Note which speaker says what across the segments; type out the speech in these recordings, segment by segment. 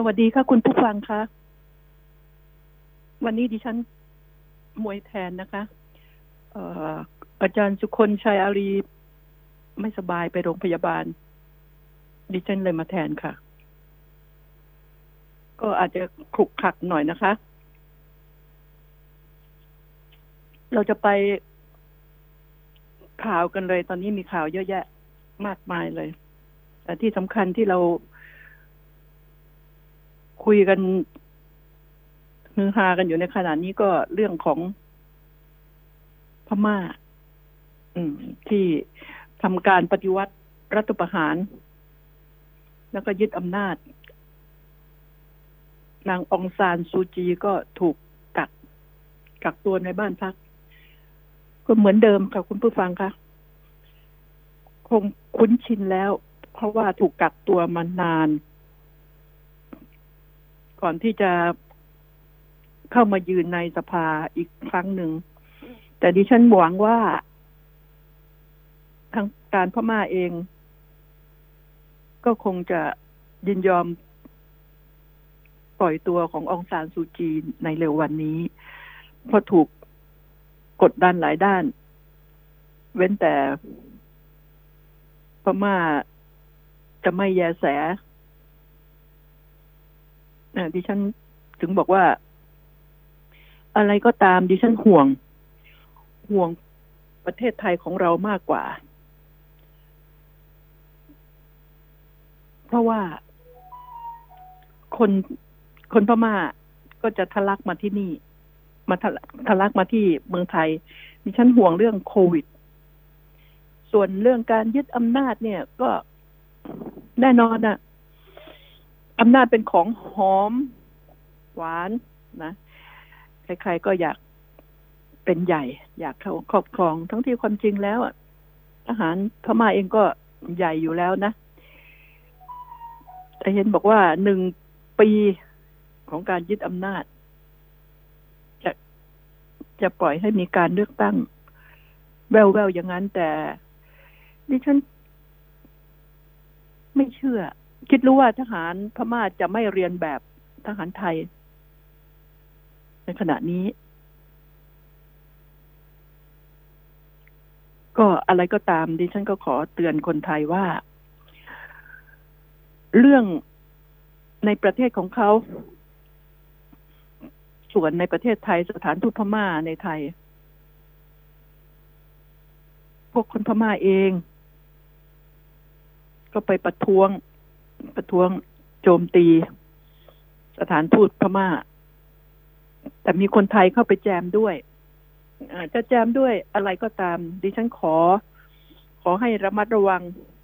Speaker 1: สวัสดีค่ะคุณผู้ฟังคะวันนี้ดิฉันมวยแทนนะคะเออาจารย์สุคนชัยอารีไม่สบายไปโรงพยาบาล ดิฉันเลยมาแทนค่ะ ก็อาจจะคลุกคลักหน่อยนะคะ เราจะไปข่าวกันเลย ตอนนี้มีข่าวเยอะแยะมากมายเลย แต่ที่สำคัญที่เรา คุยกันฮือฮากันอยู่ในขณะนี้ก็เรื่องของพม่า อืม ที่ทำการปฏิวัติรัฐประหาร แล้วก็ยึดอำนาจ นางองซานซูจีก็ถูกกักกักตัวในบ้านพัก ก็เหมือนเดิมค่ะคุณผู้ฟังคะคงคุ้นชินแล้ว เพราะว่าถูกกักตัวมานาน ก่อนที่จะเข้ามายืนในสภาอีกครั้งหนึ่ง แต่ดิฉันหวังว่าทางการพม่าเอง ก็คงจะยินยอมปล่อยตัวขององซานซูจีในเร็ววันนี้ เพราะถูกกดดันหลายด้าน เว้นแต่พม่าจะไม่แยแส ดิฉันถึงบอกว่า อะไรก็ตามดิฉันห่วง ห่วงประเทศไทยของเรามากกว่า เพราะว่าคนคนพม่าก็จะทะลักมาที่นี่ มาทะลักมาที่เมืองไทยดิฉันห่วงเรื่องโควิด ส่วนเรื่องการยึดอำนาจเนี่ยก็แน่นอนอะ อำนาจเป็นของหอม หวานนะใครๆก็อยากเป็นใหญ่ อยากครอบครอง ทั้งที่ความจริงแล้วทหารพม่าเองก็ใหญ่อยู่แล้วนะแต่เห็นบอกว่าหนึ่งปีของการยึดอำนาจ จะจะปล่อยให้มีการเลือกตั้ง แววๆอย่างนั้นแต่ ดิฉัน ไม่เชื่อ คิดรู้ว่าทหารพม่าจะไม่เรียนแบบทหารไทย ในขณะนี้ ก็อะไรก็ตามดิฉันก็ขอเตือนคนไทยว่า เรื่องในประเทศของเขา ส่วนในประเทศไทยสถานทูตพม่าในไทย พวกคนพม่าเอง ก็ไปประท้วง ประท้วงโจมตี สถานทูตพม่า แต่มีคนไทยเข้าไปแจมด้วยจะแจมด้วยอะไรก็ตาม ดิฉันขอ ขอให้ระมัดระวัง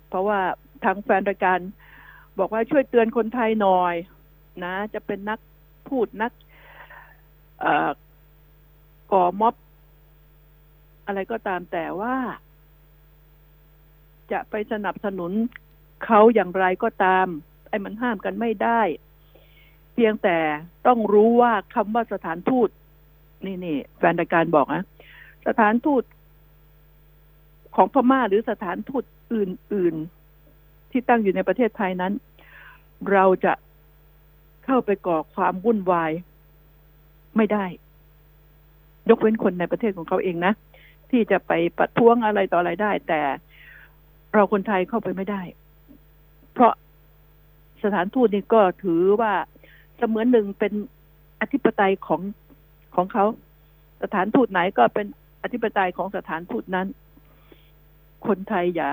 Speaker 1: เพราะว่าทางแฟนรายการ บอกว่าช่วยเตือนคนไทยหน่อย นะ จะเป็นนักพูดนักก่อม็อบ อะไรก็ตามแต่ว่า จะไปสนับสนุน เขาอย่างไรก็ตาม ไอ้มันห้ามกันไม่ได้ เพียงแต่ต้องรู้ว่าคำว่าสถานทูต นี่นี่แฟนรายการบอกนะสถานทูตของพม่าหรือสถานทูตอื่น ๆ ที่ตั้งอยู่ในประเทศไทยนั้น เราจะเข้าไปก่อความวุ่นวายไม่ได้ ยกเว้นคนในประเทศของเขาเองนะ ที่จะไปประท้วงอะไรต่ออะไรได้ แต่เราคนไทยเข้าไปไม่ได้ เพราะสถานทูตนี่ก็ถือว่าเสมือนหนึ่งเป็นอธิปไตยของของเขา สถานทูตไหนก็เป็นอธิปไตยของสถานทูตนั้น คนไทยอย่า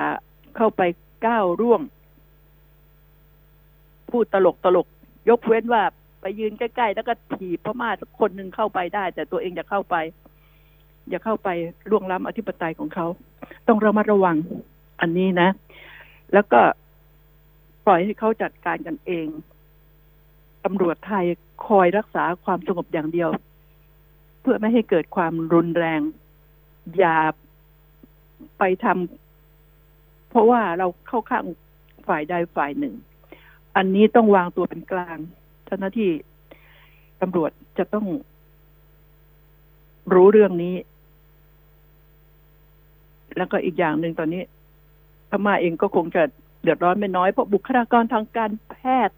Speaker 1: เข้าไปก้าวร่วง พูดตลกตลก ยกเว้นว่าไปยืนใกล้ๆ แล้วก็ถีบพม่าคนหนึ่งเข้าไปได้ แต่ตัวเองอย่าเข้าไป อย่าเข้าไปล่วงล้ำอธิปไตยของเขา ต้องระมัดระวังอันนี้นะ แล้วก็ ปล่อยให้เขาจัดการกันเองตำรวจไทยคอยรักษาความสงบอย่างเดียว เพื่อไม่ให้เกิดความรุนแรง อย่าไปทำเพราะว่าเราเข้าข้างฝ่ายใดฝ่ายหนึ่ง อันนี้ต้องวางตัวเป็นกลางเจ้าหน้าที่ตำรวจจะต้องรู้เรื่องนี้ แล้วก็อีกอย่างหนึ่งตอนนี้พม่าเองก็คงจะ เดือดร้อนไม่น้อยเพราะบุคลากรทางการแพทย์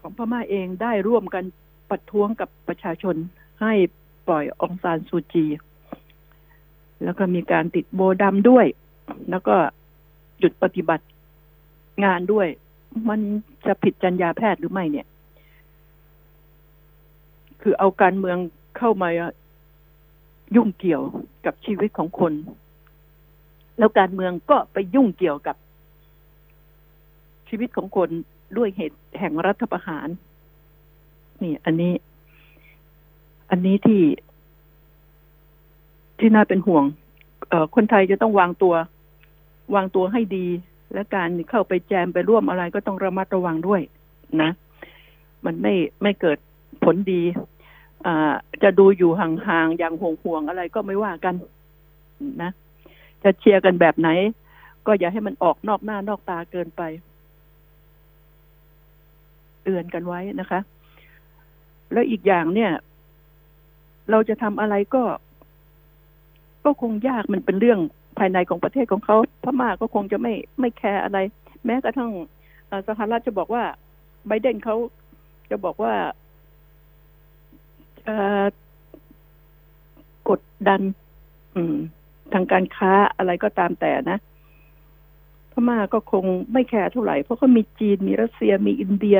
Speaker 1: ของพม่าเองได้ร่วมกันประท้วงกับประชาชนให้ปล่อยองซานซูจี แล้วก็มีการติดโบดำด้วย แล้วก็หยุดปฏิบัติงานด้วย มันจะผิดจรรยาแพทย์หรือไม่เนี่ย คือเอาการเมืองเข้ามายุ่งเกี่ยวกับชีวิตของคน แล้วการเมืองก็ไปยุ่งเกี่ยวกับ ชีวิตของคนด้วยเหตุแห่งรัฐประหาร นี่อันนี้ อันนี้ที่ที่น่าเป็นห่วง เออคนไทยจะต้องวางตัว วางตัวให้ดี และการเข้าไปแจมไปร่วมอะไรก็ต้องระมัดระวังด้วยนะ มันไม่ไม่เกิดผลดีอ่าจะดูอยู่ห่างๆอย่างห่วงๆอะไรก็ไม่ว่ากันนะ จะเชียร์กันแบบไหน ก็อย่าให้มันออกนอกหน้านอกตาเกินไปเตือนกันไว้นะคะ แล้วอีกอย่างเนี่ย เราจะทำอะไรก็ ก็คงยากมันเป็นเรื่องภายในของประเทศของเขาพม่าก็คงจะไม่ไม่แคร์อะไร แม้กระทั่งสหรัฐจะบอกว่าไบเดนเขาจะบอกว่ากดดัน อืม ทางการค้าอะไรก็ตามแต่นะพม่าก็คงไม่แคร์เท่าไหร่ เพราะเขามีจีนมีรัสเซียมีอินเดีย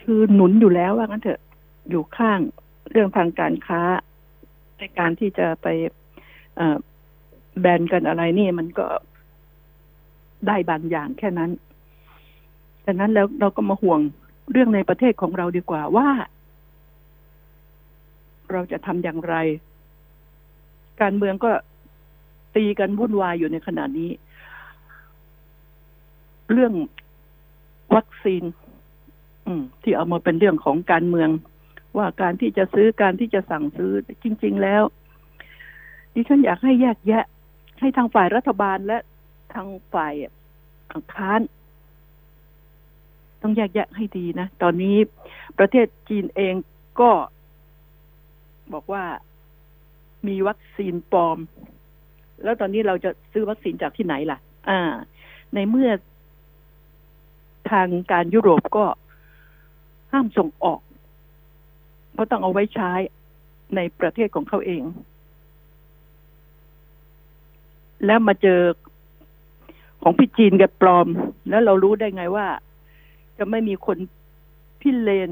Speaker 1: คือหนุนอยู่แล้วว่างั้นเถอะอยู่ข้างเรื่องทางการค้า ในการที่จะไปแบนกันอะไรนี่มันก็ได้บางอย่างแค่นั้นดังนั้นแล้วเราก็มาห่วงเรื่องในประเทศของเราดีกว่าว่า เราจะทำอย่างไร การเมืองก็ตีกันวุ่นวายอยู่ในขณะนี้ เรื่องวัคซีนที่เอามาเป็นเรื่องของการเมือง ว่าการที่จะซื้อการที่จะสั่งซื้อจริง ๆ แล้ว ดิฉันอยากให้แยกแยะ ให้ทางฝ่ายรัฐบาลและทางฝ่ายค้านต้องแยกแยะให้ดีนะ ตอนนี้ประเทศจีนเองก็บอกว่า มีวัคซีนปลอม แล้วตอนนี้เราจะซื้อวัคซีนจากที่ไหนล่ะ อ่า ในเมื่อทางการยุโรปก็ห้ามส่งออก เพราะต้องเอาไว้ใช้ในประเทศของเขาเอง แล้วมาเจอของพี่จีนกับปลอม แล้วเรารู้ได้ไงว่า จะไม่มีคนพิเลน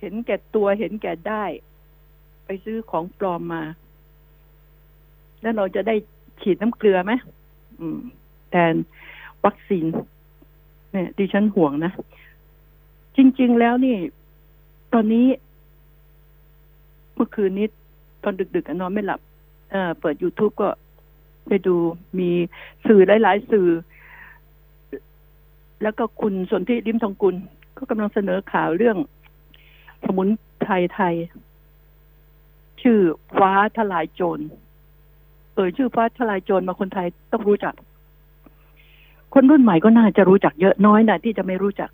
Speaker 1: เห็นแก่ตัวเห็นแก่ได้ ไปซื้อของปลอมมา แล้วเราจะได้ฉีดน้ำเกลือไหมแทนวัคซีน เนี่ย ดิฉันห่วงนะ จริง ๆ แล้วนี่ ตอนนี้ เมื่อคืนนี้ ตอนดึกๆนอนไม่หลับ เออเปิด YouTube ก็ไปดูมีสื่อหลาย ๆ สื่อ แล้วก็คุณสนธิริมทองกุล ก็กำลังเสนอข่าวเรื่อง สมุนไพรไทย ชื่อฟ้าทลายโจร เออชื่อฟ้าทลายโจรมาคนไทยต้องรู้จัก คนรุ่นใหม่ก็น่าจะรู้จักเยอะน้อยนะที่จะไม่รู้จัก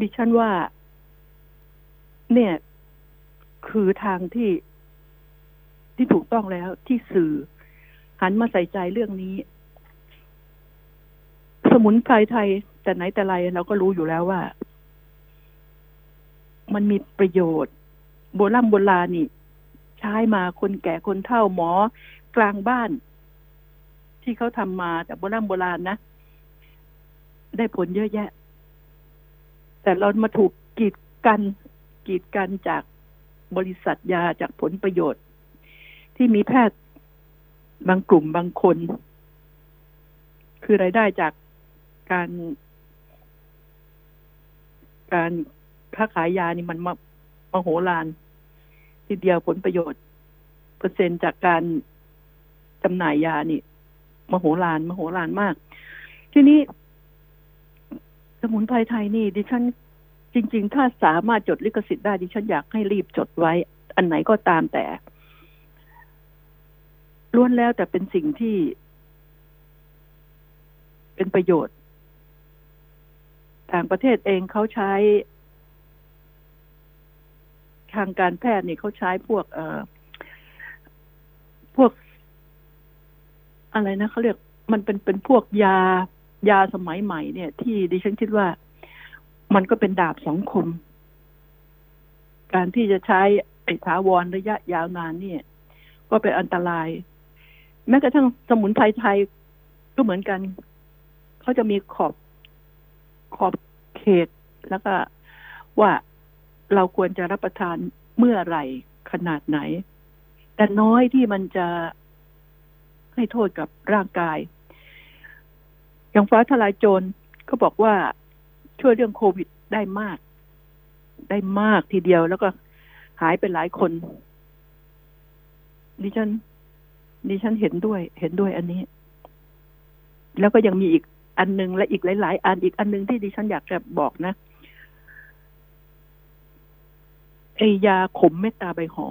Speaker 1: ดิฉันว่า เนี่ย คือทางที่ที่ถูกต้องแล้วที่สื่อ หันมาใส่ใจเรื่องนี้ สมุนไพรไทยแต่ไหนแต่ไรเราก็รู้อยู่แล้วว่า มันมีประโยชน์ โบราณโบราณนี่ ใช้มาคนแก่คนเฒ่าหมอกลางบ้าน ที่เขาทำมาแต่โบราณโบราณนะ ได้ผลเยอะแยะ แต่เรามาถูกกีดกันกีดกันจากบริษัทยาจากผลประโยชน์ ที่มีแพทย์บางกลุ่มบางคน คือรายได้จากการ การค้าขายยานี่มันมามโหฬาร ทีเดียวผลประโยชน์ เปอร์เซ็นต์จากการจำหน่ายยานี่มโหฬารมโหฬารมาก ทีนี้ สมุนไพรไทยนี่ ดิฉัน จริง ๆ ถ้าสามารถจดลิขสิทธิ์ได้ดิฉันอยากให้รีบจดไว้ อันไหนก็ตามแต่ล้วนแล้วแต่เป็นสิ่งที่ เป็นประโยชน์ ต่างประเทศเองเขาใช้ ทางการแพทย์นี่เขาใช้พวก เอ่อ พวก อะไรนะเขาเรียกมันเป็นเป็นพวกยายาสมัยใหม่เนี่ย ที่ดิฉันคิดว่า มันก็เป็นดาบสองคม การที่จะใช้ไอ้ถาวรระยะยาวนานเนี่ย ก็เป็นอันตราย แม้กระทั่งสมุนไพรไทยก็เหมือนกัน เขาจะมีขอบขอบเขตแล้วก็ว่า เราควรจะรับประทานเมื่อไหร่ขนาดไหน แต่น้อยที่มันจะให้โทษกับร่างกาย อย่างฟ้าทลายโจรก็บอกว่าช่วยเรื่องโควิดได้มาก ได้มากทีเดียวแล้วก็หายไปหลายคน ดิฉัน ดิฉันเห็นด้วย เห็นด้วยอันนี้ แล้วก็ยังมีอีกอันนึงและอีกหลาย ๆ อันอีกอันนึงที่ดิฉันอยากจะบอกนะ ไอยาขมเมตตาใบหอ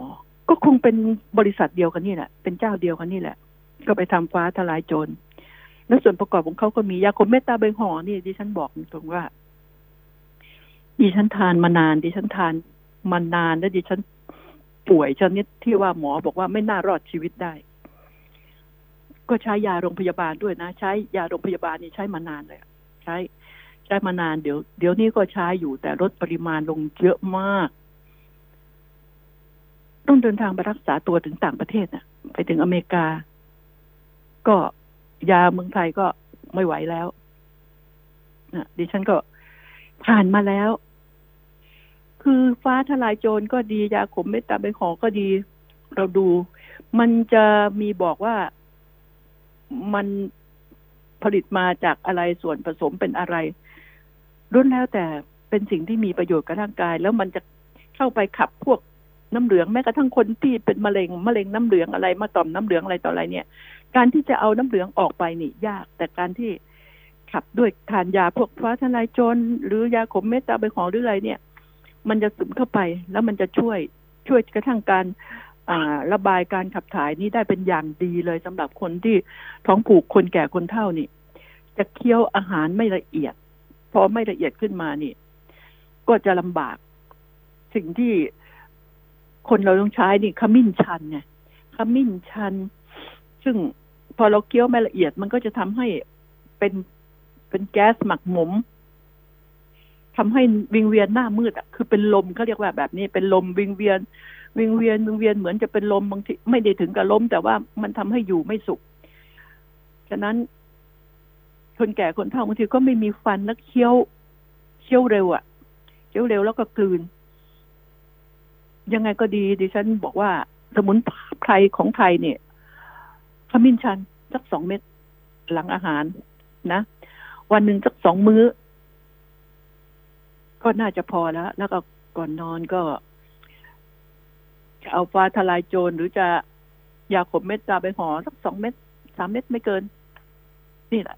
Speaker 1: ก็คงเป็นบริษัทเดียวกันนี่แหละ เป็นเจ้าเดียวกันนี่แหละ ก็ไปทำฟ้าทลายโจรแล้วส่วนประกอบของเขาก็มียาขมเมตตาใบหอนี่ดิฉันบอกตรงว่า ดิฉันทานมานาน ดิฉันทานมานานแล้วดิฉันป่วยชนิดที่ว่าหมอบอกว่าไม่น่ารอดชีวิตได้ ก็ใช้ยาโรงพยาบาลด้วยนะ ใช้ยาโรงพยาบาลนี่ใช้มานานเลยใช้ ใช้มานานเดี๋ยว เดี๋ยวนี้ก็ใช้อยู่แต่ลดปริมาณลงเยอะมาก ต้องเดินทางไปรักษาตัวถึงต่างประเทศน่ะ ไปถึงอเมริกา ก็ยาเมืองไทยก็ไม่ไหวแล้วนะดิฉันก็ผ่านมาแล้ว คือฟ้าทลายโจรก็ดียาขมเม็ดตาใบหอก็ดี เราดู มันจะมีบอกว่ามันผลิตมาจากอะไรส่วนผสมเป็นอะไรรุ่นแล้วแต่เป็นสิ่งที่มีประโยชน์กับร่างกาย แล้วมันจะเข้าไปขับพวก น้ำเหลืองแม้กระทั่งคนที่เป็นมะเร็งมะเร็งน้ำเหลืองอะไรมาต่อมน้ำเหลืองอะไรต่ออะไรเนี่ย การที่จะเอาน้ำเหลืองออกไปนี่ยาก แต่การที่ขับด้วยทานยาพวกฟ้าทลายโจรหรือยาขมเม็ดตาใบหองหรืออะไรเนี่ย มันจะซึมเข้าไปแล้วมันจะช่วยช่วยกระทั่งการระบายการขับถ่ายนี้ได้เป็นอย่างดีเลยสำหรับคนที่ท้องผูกคนแก่คนเฒ่านี่ จะเคี้ยวอาหารไม่ละเอียดพอไม่ละเอียดขึ้นมานี่ ก็จะลำบาก สิ่งที่ คนเราต้องใช้นี่ขมิ้นชันไงขมิ้นชัน ซึ่งพอเราเคี้ยวไม่ละเอียดมันก็จะทำให้เป็นเป็นแก๊สหมักหมมทำให้วิงเวียนหน้ามืดอะคือเป็นลมเขาเรียกว่าแบบนี้เป็นลมวิงเวียน วิงเวียนวิงเวียนเหมือนจะเป็นลมบางทีไม่ได้ถึงกับล้ม แต่ว่ามันทำให้อยู่ไม่สุข ฉะนั้นคนแก่คนเฒ่าบางทีก็ไม่มีฟันแล้วเคี้ยว เคี้ยวเร็วอะ เคี้ยวเร็วแล้วก็กลืน ยังไงก็ดีดิฉันบอกว่าสมุนไพรของไทยเนี่ยขมิ้นชันสักสองเม็ดหลังอาหารนะ วันหนึ่งสักสองมื้อ ก็น่าจะพอแล้ว แล้วก็ก่อนนอนก็ จะเอาฟ้าทลายโจรหรือจะยาขมเม็ดตาไปห่อสักสองเม็ดสามเม็ดไม่เกิน นี่แหละ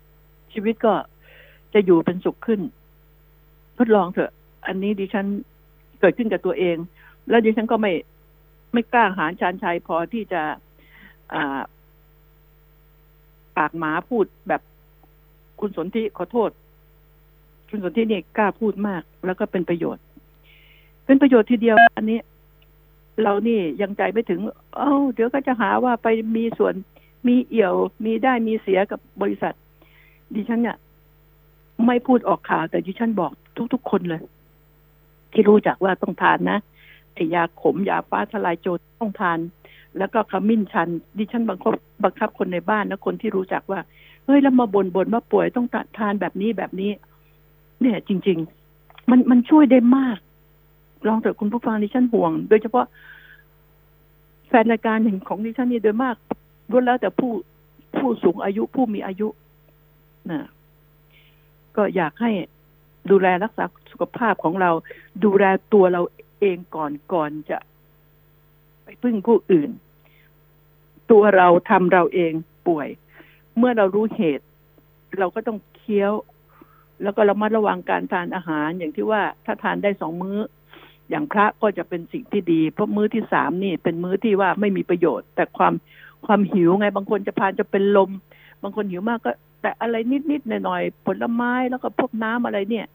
Speaker 1: ชีวิตก็จะอยู่เป็นสุขขึ้น ทดลองเถอะ อันนี้ดิฉันเกิดขึ้นกับตัวเอง แล้วดิฉันก็ไม่ไม่กล้าหาญชานชัยพอที่จะปากหมาพูดแบบคุณสนธิขอโทษ คุณสนธิเนี่ยกล้าพูดมาก แล้วก็เป็นประโยชน์ เป็นประโยชน์ทีเดียว อันนี้ เรานี่ยังใจไม่ถึง เอ้าเดี๋ยวก็จะหาว่าไปมีส่วนมีเอี่ยว มีได้มีเสียกับบริษัท ดิฉันเนี่ยไม่พูดออกข่าวแต่ดิฉันบอกทุก ๆ คนเลย ที่รู้จักว่าต้องทานนะ ยาขมยาฟ้าทลายโจรต้องทาน แล้วก็ขมิ้นชัน ดิฉันบังคับบังคับคนในบ้านนะคนที่รู้จักว่าเฮ้ยแล้วมาบน่นบ่นว่าป่วยต้องทานแบบนี้แบบนี้ เนี่ย จริง ๆ มันมันช่วยได้มาก ลองเถอะคุณผู้ฟังดิฉันห่วง โดยเฉพาะแฟนรายการหนึ่งของดิฉันนี่โดยมากล้วนแล้วแต่ผู้ผู้สูงอายุผู้มีอายุนะก็อยากให้ดูแลรักษาสุขภาพของเรา ดูแลตัวเรา เองก่อนก่อนจะ ไปพึ่งผู้อื่น ตัวเราทำเราเองป่วย เมื่อเรารู้เหตุ เราก็ต้องเคี้ยว แล้วก็ระมัดระวังการทานอาหารอย่างที่ว่าถ้าทานได้สองมื้อ อย่างพระก็จะเป็นสิ่งที่ดี เพราะมื้อที่สามนี่ เป็นมื้อที่ว่าไม่มีประโยชน์ แต่ความความหิวไง บางคนจะพานจะเป็นลม บางคนหิวมากก็ แต่อะไรนิดๆหน่อยๆผลไม้แล้วก็พวกน้ำอะไรเนี่ย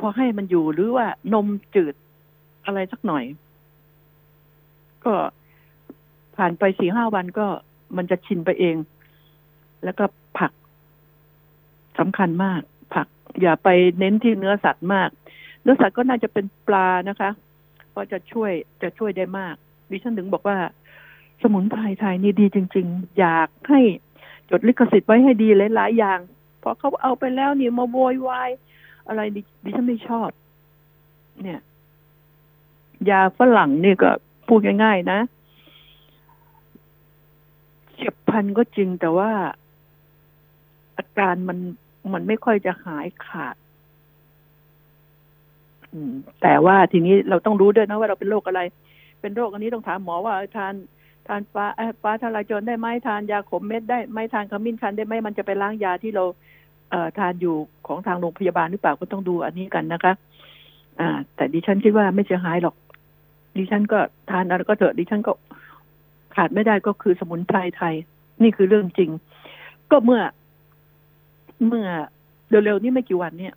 Speaker 1: พอให้มันอยู่หรือว่านมจืดอะไรสักหน่อย ก็ผ่านไปสี่ห้าวันก็มันจะชินไปเอง แล้วก็ผักสำคัญมาก ผัก อย่าไปเน้นที่เนื้อสัตว์มาก เนื้อสัตว์ก็น่าจะเป็นปลานะคะเพราะจะช่วยจะช่วยได้มากดิฉันถึงบอกว่า สมุนไพรไทยนี่ดีจริง ๆ อยากให้จดลิขสิทธิ์ไว้ให้ดีหลายๆอย่างพอเขาเอาไปแล้วนี่มาโวยวาย อะไรดิฉันไม่ชอบ เนี่ย ยาฝรั่งนี่ก็พูดง่ายๆนะเฉียบพันก็จริงแต่ว่า อาการมันมันไม่ค่อยจะหายขาดแต่ว่าทีนี้เราต้องรู้ด้วยนะว่าเราเป็นโรคอะไร เป็นโรคอันนี้ต้องถามหมอว่าทานทานฟ้าฟ้าทลายโจรได้ไหมทานยาขมเม็ดได้ไหมทานขมิ้นคันได้ไหมมันจะไปล้างยาที่เรา ทานอยู่ของทางโรงพยาบาลหรือเปล่าก็ต้องดูอันนี้กันนะคะ อ่า แต่ดิฉันคิดว่าไม่เสียหายหรอก ดิฉันก็ทานอะไรก็เถอะดิฉันก็ขาดไม่ได้ก็คือสมุนไพรไทย นี่คือเรื่องจริง ก็เมื่อ เมื่อเร็วๆนี้ไม่กี่วันเนี่ย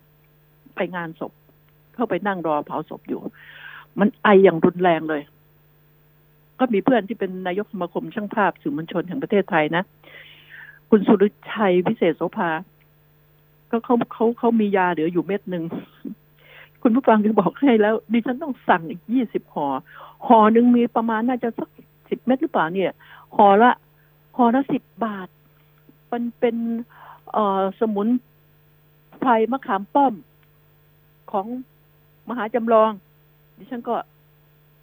Speaker 1: ไปงานศพ เข้าไปนั่งรอเผาศพอยู่ มันไออย่างรุนแรงเลย ก็มีเพื่อนที่เป็นนายกสมาคมช่างภาพสื่อมวลชนแห่งประเทศไทยนะ คุณสุรชัยพิเศษโสภา ก็เขาเขาเขามียาเหลืออยู่เม็ดหนึ่งคุณผู้ฟังจะบอกให้แล้วดิฉันต้องสั่งอีกยี่สิบห่อห่อหนึ่งมีประมาณน่าจะสักสิบเม็ดหรือเปล่าเนี่ยห่อละห่อละสิบบาท มันเป็นเอ่อสมุนไพรมะขามป้อมของมหาจำลอง ดิฉันก็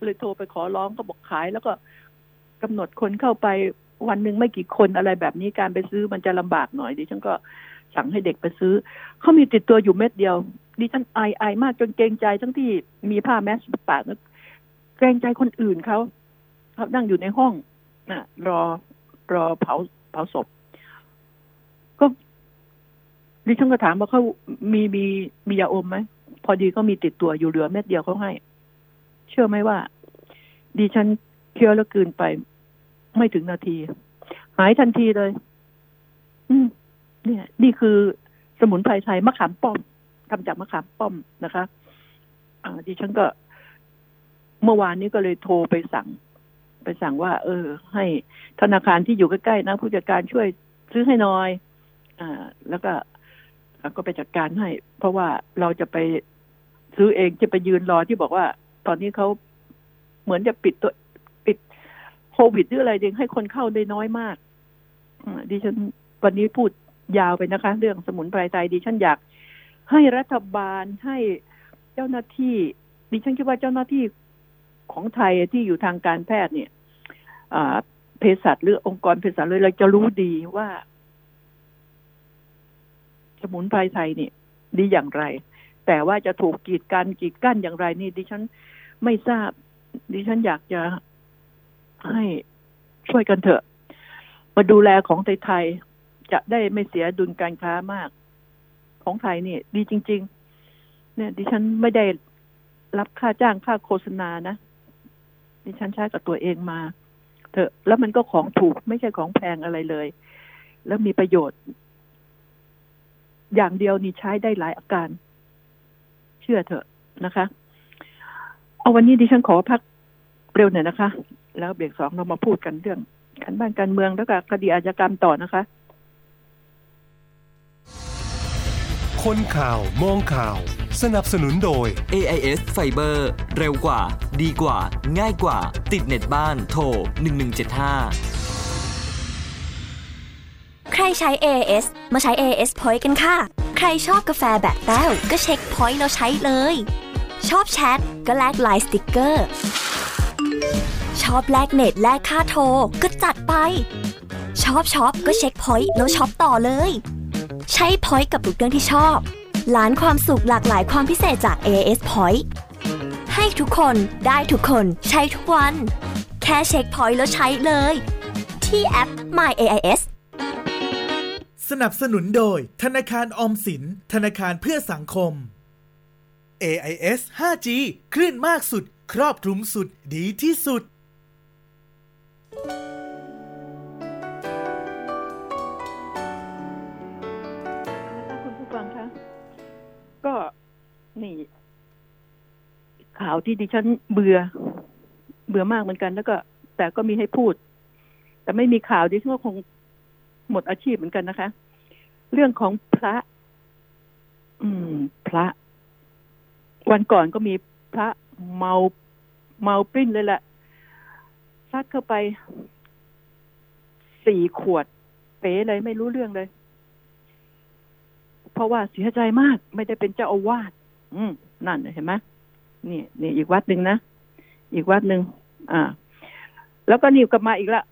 Speaker 1: เลยโทรไปขอร้องก็บอกขาย แล้วก็กำหนดคนเข้าไปวันหนึ่งไม่กี่คนอะไรแบบนี้การไปซื้อมันจะลำบากหน่อยดิฉันก็ สั่งให้เด็กไปซื้อ เขามีติดตัวอยู่เม็ดเดียว ดิฉันอายอายมากจนเกรงใจทั้งที่มีผ้าแมสปากเกรงใจคนอื่นเขาเขานั่งอยู่ในห้องนะรอรอเผาเผาศพ ก็ดิฉันก็ถามว่าเขามีมีมียาอมไหมพอดีก็มีติดตัวอยู่เหลือเม็ดเดียวเขาให้ เชื่อไหมว่า ดิฉันเคี้ยวแล้วกืนไป ไม่ถึงนาที หายทันทีเลย อืม เนี่ย นี่คือสมุนไพรไทยมะขามป้อมทำจากมะขามป้อมนะคะอ่าดิฉันก็ เมื่อวานนี้ก็เลยโทรไปสั่ง ไปสั่งว่า เออ ให้ธนาคารที่อยู่ใกล้ๆนะผู้จัดการช่วยซื้อให้หน่อย อ่า แล้วก็ก็ไปจัดการให้ เพราะว่าเราจะไปซื้อเองจะไปยืนรอที่บอกว่า ตอนนี้เขาเหมือนจะปิดตัวปิดโควิดหรืออะไรเองให้คนเข้าได้น้อยมากดิฉันวันนี้พูด ยาวไปนะคะ เรื่องสมุนไพรไทยดิฉันอยาก ให้รัฐบาลให้เจ้าหน้าที่ ดิฉันคิดว่าเจ้าหน้าที่ของไทยที่อยู่ทางการแพทย์เนี่ยเภสัชหรือองค์กรเภสัชเลยเราจะรู้ดีว่า สมุนไพรไทยเนี่ยดีอย่างไร แต่ว่าจะถูกกีดกันกีดกั้นอย่างไรนี่ ดิฉันไม่ทราบ ดิฉันอยากจะให้ช่วยกันเถอะ มาดูแลของไทย จะได้ไม่เสียดุลการค้ามาก ของไทยเนี่ย ดีจริง ๆ เนี่ย ดิฉันไม่ได้รับค่าจ้างค่าโฆษณานะดิฉันใช้กับตัวเองมา เถอะ แล้วมันก็ของถูกไม่ใช่ของแพงอะไรเลย แล้วมีประโยชน์ อย่างเดียวนี่ใช้ได้หลายอาการ เชื่อเถอะนะคะ เอาวันนี้ดิฉันขอพักเร็วหน่อยนะคะ แล้วเบรกสองเรามาพูดกันเรื่องขันบ้านการเมืองแล้วก็คดีอาชญากรรมต่อนะคะ
Speaker 2: คนข่าว มองข่าว สนับสนุนโดย
Speaker 3: AIS Fiber เร็วกว่า ดีกว่า ง่ายกว่า ติดเน็ตบ้าน โทร 1175
Speaker 4: ใครใช้ AIS มาใช้ AIS Point กันค่ะ ใครชอบกาแฟแบบแต้ว ก็เช็ค Point แล้วใช้เลย ชอบแชทก็แลกไลน์สติกเกอร์ ชอบแลกเน็ตแลกค่าโทร ก็จัดไป ชอบช็อปก็เช็ค Point แล้วช็อปต่อเลย ใช้ Point กับทุกเรื่องที่ชอบล้านความสุขหลากหลายความพิเศษจาก AIS Point ให้ทุกคนได้ทุกคนใช้ทุกวัน แค่เช็ค Point แล้วใช้เลย ที่แอป My AIS
Speaker 5: สนับสนุนโดย ธนาคารออมสิน ธนาคารเพื่อสังคม AIS 5G คลื่นมากสุด ครอบคลุมสุดดีที่สุด
Speaker 1: นะ นี่ ข่าวที่ดิฉันเบื่อ เบื่อมากเหมือนกัน แล้วก็ แต่ก็มีให้พูด แต่ไม่มีข่าวดิฉันก็คงหมดอาชีพเหมือนกันนะคะ เรื่องของพระ อืม พระ วันก่อนก็มีพระเมาเมาปริ้นเลยแหละซัดเข้าไปสี่ขวด เป๋เลยไม่รู้เรื่องเลย เพราะว่าเสียใจมาก ไม่ได้เป็นเจ้าอาวาส อืมนั่นเห็นไหมนี่นี่อีกวัดหนึ่งนะอีกวัดหนึ่งอ่า แล้วก็นิวกลับมาอีกละ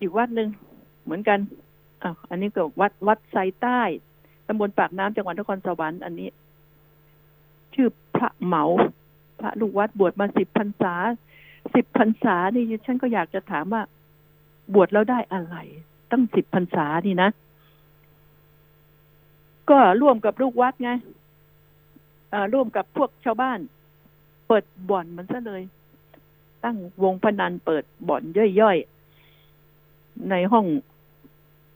Speaker 1: อีกวัดหนึ่งเหมือนกันอ่าอันนี้ก็วัดวัดไซใต้ตำบลปากน้ำจังหวัดนครสวรรค์อันนี้ ชื่อพระเหมา พระลูกวัดบวชมาสิบพรรษาสิบพรรษานี่ฉันก็อยากจะถามว่า บวชแล้วได้อะไร ตั้งสิบพรรษานี่นะ ก็ร่วมกับลูกวัดไง ร่วมกับพวกชาวบ้าน เปิดบ่อนมันซะเลย ตั้งวงพนันเปิดบ่อนย่อยๆ ในห้อง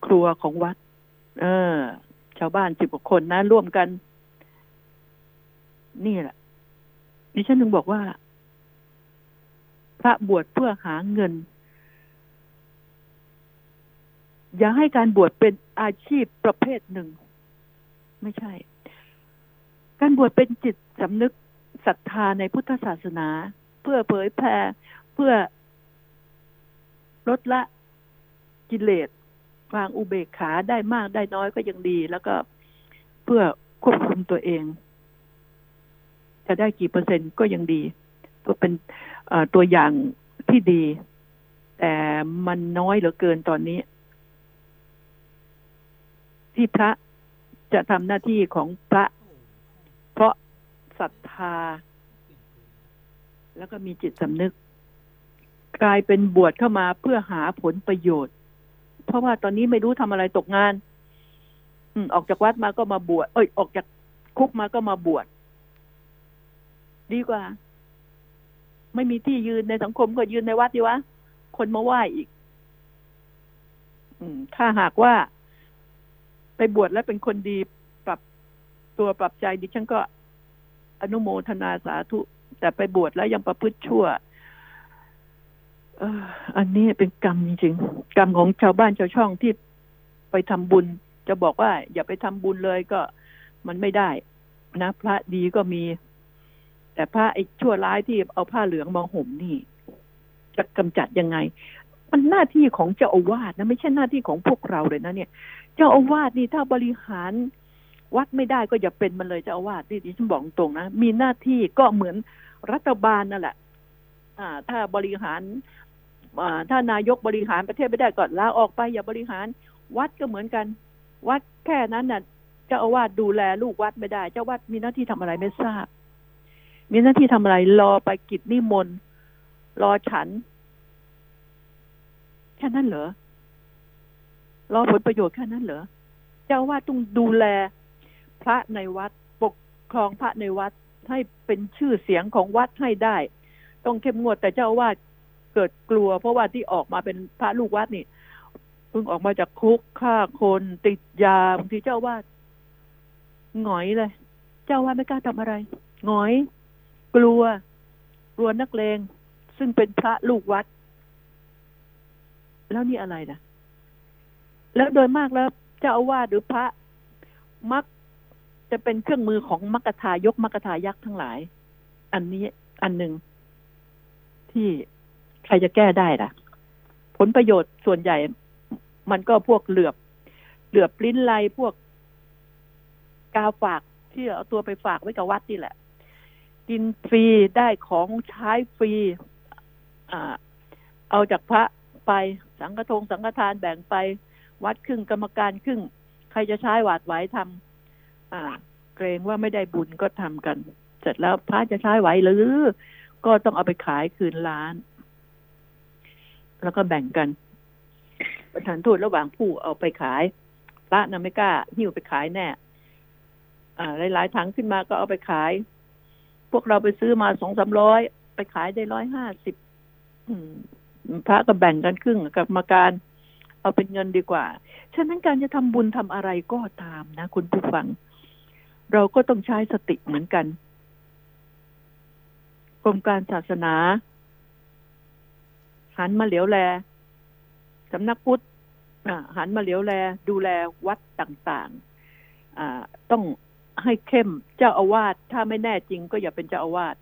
Speaker 1: ครัวของวัด เออ ชาวบ้านสิบกว่าคนนะ ร่วมกัน นี่แหละดิฉันถึงบอกว่า พระบวชเพื่อหาเงิน อย่าให้การบวชเป็นอาชีพประเภทหนึ่ง ไม่ใช่ การบวชเป็นจิตสำนึกศรัทธาในพุทธศาสนา เพื่อเผยแผ่เพื่อลดละกิเลสวางอุเบกขาได้มากได้น้อยก็ยังดี แล้วก็เพื่อควบคุมตัวเอง จะได้กี่เปอร์เซ็นต์ก็ยังดีก็เป็นตัวอย่างที่ดี แต่มันน้อยเหลือเกินตอนนี้ ที่พระจะทำหน้าที่ของพระ ศรัทธา แล้วก็มีจิตสำนึก กลายเป็นบวชเข้ามาเพื่อหาผลประโยชน์ เพราะว่าตอนนี้ไม่รู้ทำอะไรตกงาน อืออกจากวัดมาก็มาบวชเอ้ยออกจากคุกมาก็มาบวชดีกว่า ไม่มีที่ยืนในสังคมก็ยืนในวัดดีวะ คนมาไหว้อีก อืม ถ้าหากว่า ไปบวชแล้วเป็นคนดีปรับตัวปรับใจดิฉันก็ อนุโมทนาสาธุ แต่ไปบวชแล้วยังประพฤติชั่วอันนี้เป็นกรรมจริงๆกรรมของชาวบ้านชาวช่องที่ไปทำบุญ จะบอกว่า อย่าไปทำบุญเลยก็มันไม่ได้ นะพระดีก็มี แต่พระไอ้ชั่วร้ายที่เอาผ้าเหลืองมาห่มนี่ จะกำจัดยังไง มันหน้าที่ของเจ้าอาวาสนะ ไม่ใช่หน้าที่ของพวกเราเลยนะเนี่ย เจ้าอาวาสนี่ถ้าบริหาร วัดไม่ได้ก็อย่าเป็นมันเลยเจ้าอาวาสนี่ดิฉันบอกตรงนะ มีหน้าที่ก็เหมือนรัฐบาลนั่นแหละ อ่า ถ้าบริหารอ่าถ้านายกบริหารประเทศไม่ได้ก็ลาออกไปอย่าบริหาร วัดก็เหมือนกัน วัดแค่นั้นน่ะเจ้าอาวาสดูแลลูกวัดไม่ได้ เจ้าวัดมีหน้าที่ทำอะไรไม่ทราบ มีหน้าที่ทำอะไรรอไปกิจนิมนต์รอฉัน แค่นั้นเหรอรอผลประโยชน์แค่นั้นเหรอเจ้าว่าต้องดูแล ระในวัด ปกครองพระในวัดให้เป็นชื่อเสียงของวัดให้ได้ ต้องเข้มงวดแต่เจ้าว่าเกิดกลัว เพราะว่าที่ออกมาเป็นพระลูกวัดนี่เพิ่งออกมาจากคุกฆ่าคนติดยาบางทีเจ้าว่าหงอยเลย เจ้าว่าไม่กล้าทำอะไรหงอย กลัวกลัวนักเลงซึ่งเป็นพระลูกวัด แล้วนี่อะไรนะแล้วโดยมากแล้วเจ้าอาวาสหรือพระมัก จะเป็นเครื่องมือของมักทายกมักทายักษ์ทั้งหลาย อันนี้อันหนึ่งที่ใครจะแก้ได้ล่ะ ผลประโยชน์ส่วนใหญ่ มันก็พวกเหลือบ เหลือบลิ้นไลพวกกาฝากที่เอาตัวไปฝากไว้กับวัดนี่แหละ กินฟรีได้ของใช้ฟรีอ่า เอาจากพระไปสังฆทงสังฆทานแบ่งไป วัดครึ่งกรรมการครึ่ง ใครจะใช้หวาดไหวทำอ่า เกรงว่าไม่ได้บุญก็ทำกัน เสร็จแล้วพระจะใช้ไหวหรือ ก็ต้องเอาไปขายคืนร้าน แล้วก็แบ่งกัน ประธานทูตระหว่างผู้เอาไปขาย พระนะไม่กล้าหิ้วไปขายแน่อ่าหลายๆถังขึ้นมาก็เอาไปขาย พวกเราไปซื้อมาสองสามร้อยไปขายได้ร้อยห้าสิบพระก็แบ่งกันครึ่งกับมาการ เอาเป็นเงินดีกว่า ฉะนั้นการจะทำบุญทำอะไรก็ตามนะ คุณผู้ฟัง เราก็ต้องใช้สติเหมือนกันกรมการศาสนาหันมาเหลียวแลสำนักพุทธหันมาเหลียวแล ดูแลวัดต่างๆต้องให้เข้มเจ้าอาวาสถ้าไม่แน่จริง ก็อย่าเป็นเจ้าอาวาส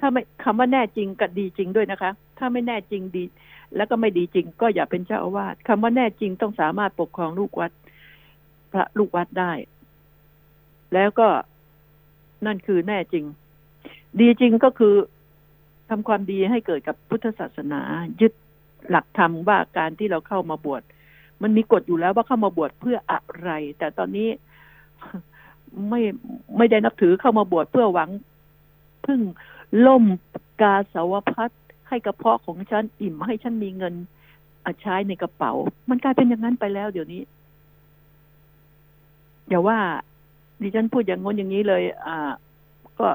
Speaker 1: ถ้าไม่คำว่าแน่จริงกับดีจริงด้วยนะคะ ถ้าไม่แน่จริงดี แล้วก็ไม่ดีจริง ก็อย่าเป็นเจ้าอาวาสคำว่าแน่จริงต้องสามารถปกครองลูกวัด พระลูกวัดได้ แล้วก็นั่นคือแน่จริง ดีจริงก็คือทำความดีให้เกิดกับพุทธศาสนา ยึดหลักธรรมว่าการที่เราเข้ามาบวชมันมีกฎอยู่แล้วว่าเข้ามาบวชเพื่ออะไร แต่ตอนนี้ไม่ไม่ได้นับถือเข้ามาบวชเพื่อหวังพึ่งล่มกาสาวพัดให้กระเพาะของฉันอิ่มให้ฉันมีเงินใช้ในกระเป๋า มันกลายเป็นอย่างนั้นไปแล้วเดี๋ยวนี้อย่าว่า ดิฉันพูดอย่างงนอย่างนี้เลย อ่า ก็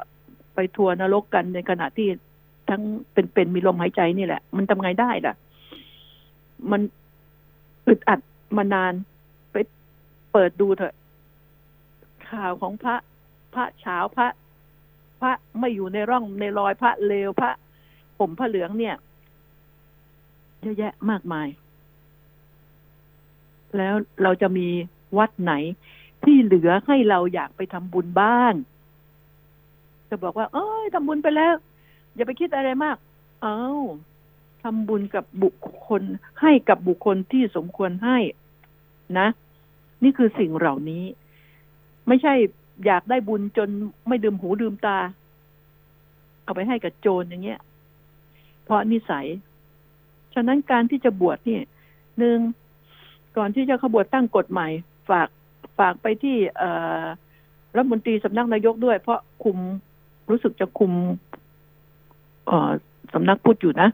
Speaker 1: ไปทัวร์นรกกันในขณะที่ทั้งเป็นเป็นมีลมหายใจนี่แหละ มันทำไงได้ล่ะ มันอึดอัดมานานไปเปิดดูเถอะ ข่าวของพระ พระเช้าพระ พระไม่อยู่ในร่องในรอยพระเลวพระผมพระเหลืองเนี่ยเยอะแยะมากมาย แล้วเราจะมีวัดไหน ที่เหลือให้เราอยากไปทำบุญบ้าง จะบอกว่า เอ้ยทำบุญไปแล้ว อย่าไปคิดอะไรมาก เอา้าทำบุญกับบุคคลให้กับบุคคลที่สมควรให้นะ นี่คือสิ่งเหล่านี้ ไม่ใช่อยากได้บุญจนไม่ดื่มหูดื่มตา เอาไปให้กับโจรอย่างเงี้ย เพราะนิสัย ฉะนั้นการที่จะบวชนี่หนึ่งก่อนที่จะขบวชตั้งกฎใหม่ ฝาก ฝากไปที่รัฐมนตรีสำนักนายกด้วย เพราะคุมรู้สึกจะคุมสำนักพุทธอยู่นะ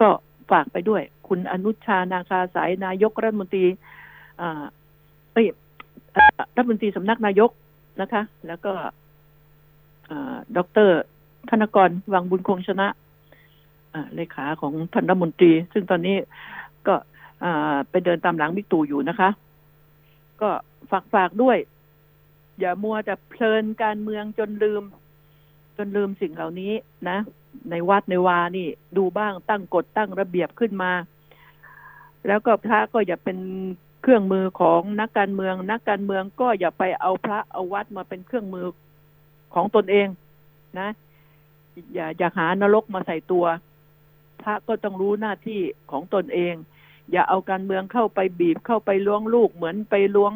Speaker 1: ก็ฝากไปด้วย คุณอนุชานาคาสายนายกรัฐมนตรีอ่าเอ้ยรัฐมนตรีสำนักนายกนะคะ แล้วก็ดรธนกรวังบุญคงชนะเลขาของท่านรัฐมนตรี ซึ่งตอนนี้ก็ไปเดินตามหลังบิ๊กตู่อยู่นะคะ ก็ฝากฝากด้วย อย่ามัวแต่เพลินการเมืองจนลืม จนลืมสิ่งเหล่านี้นะ ในวัดในวานี่ ดูบ้างตั้งกฎตั้งระเบียบขึ้นมา แล้วก็พระก็อย่าเป็นเครื่องมือของนักการเมือง นักการเมืองก็อย่าไปเอาพระเอาวัดมาเป็นเครื่องมือของตนเองนะ อย่าอย่าหานรกมาใส่ตัว พระก็ต้องรู้หน้าที่ของตนเอง อย่าเอาการเมืองเข้าไปบีบเข้าไปล้วงลูกเหมือนไปล้วง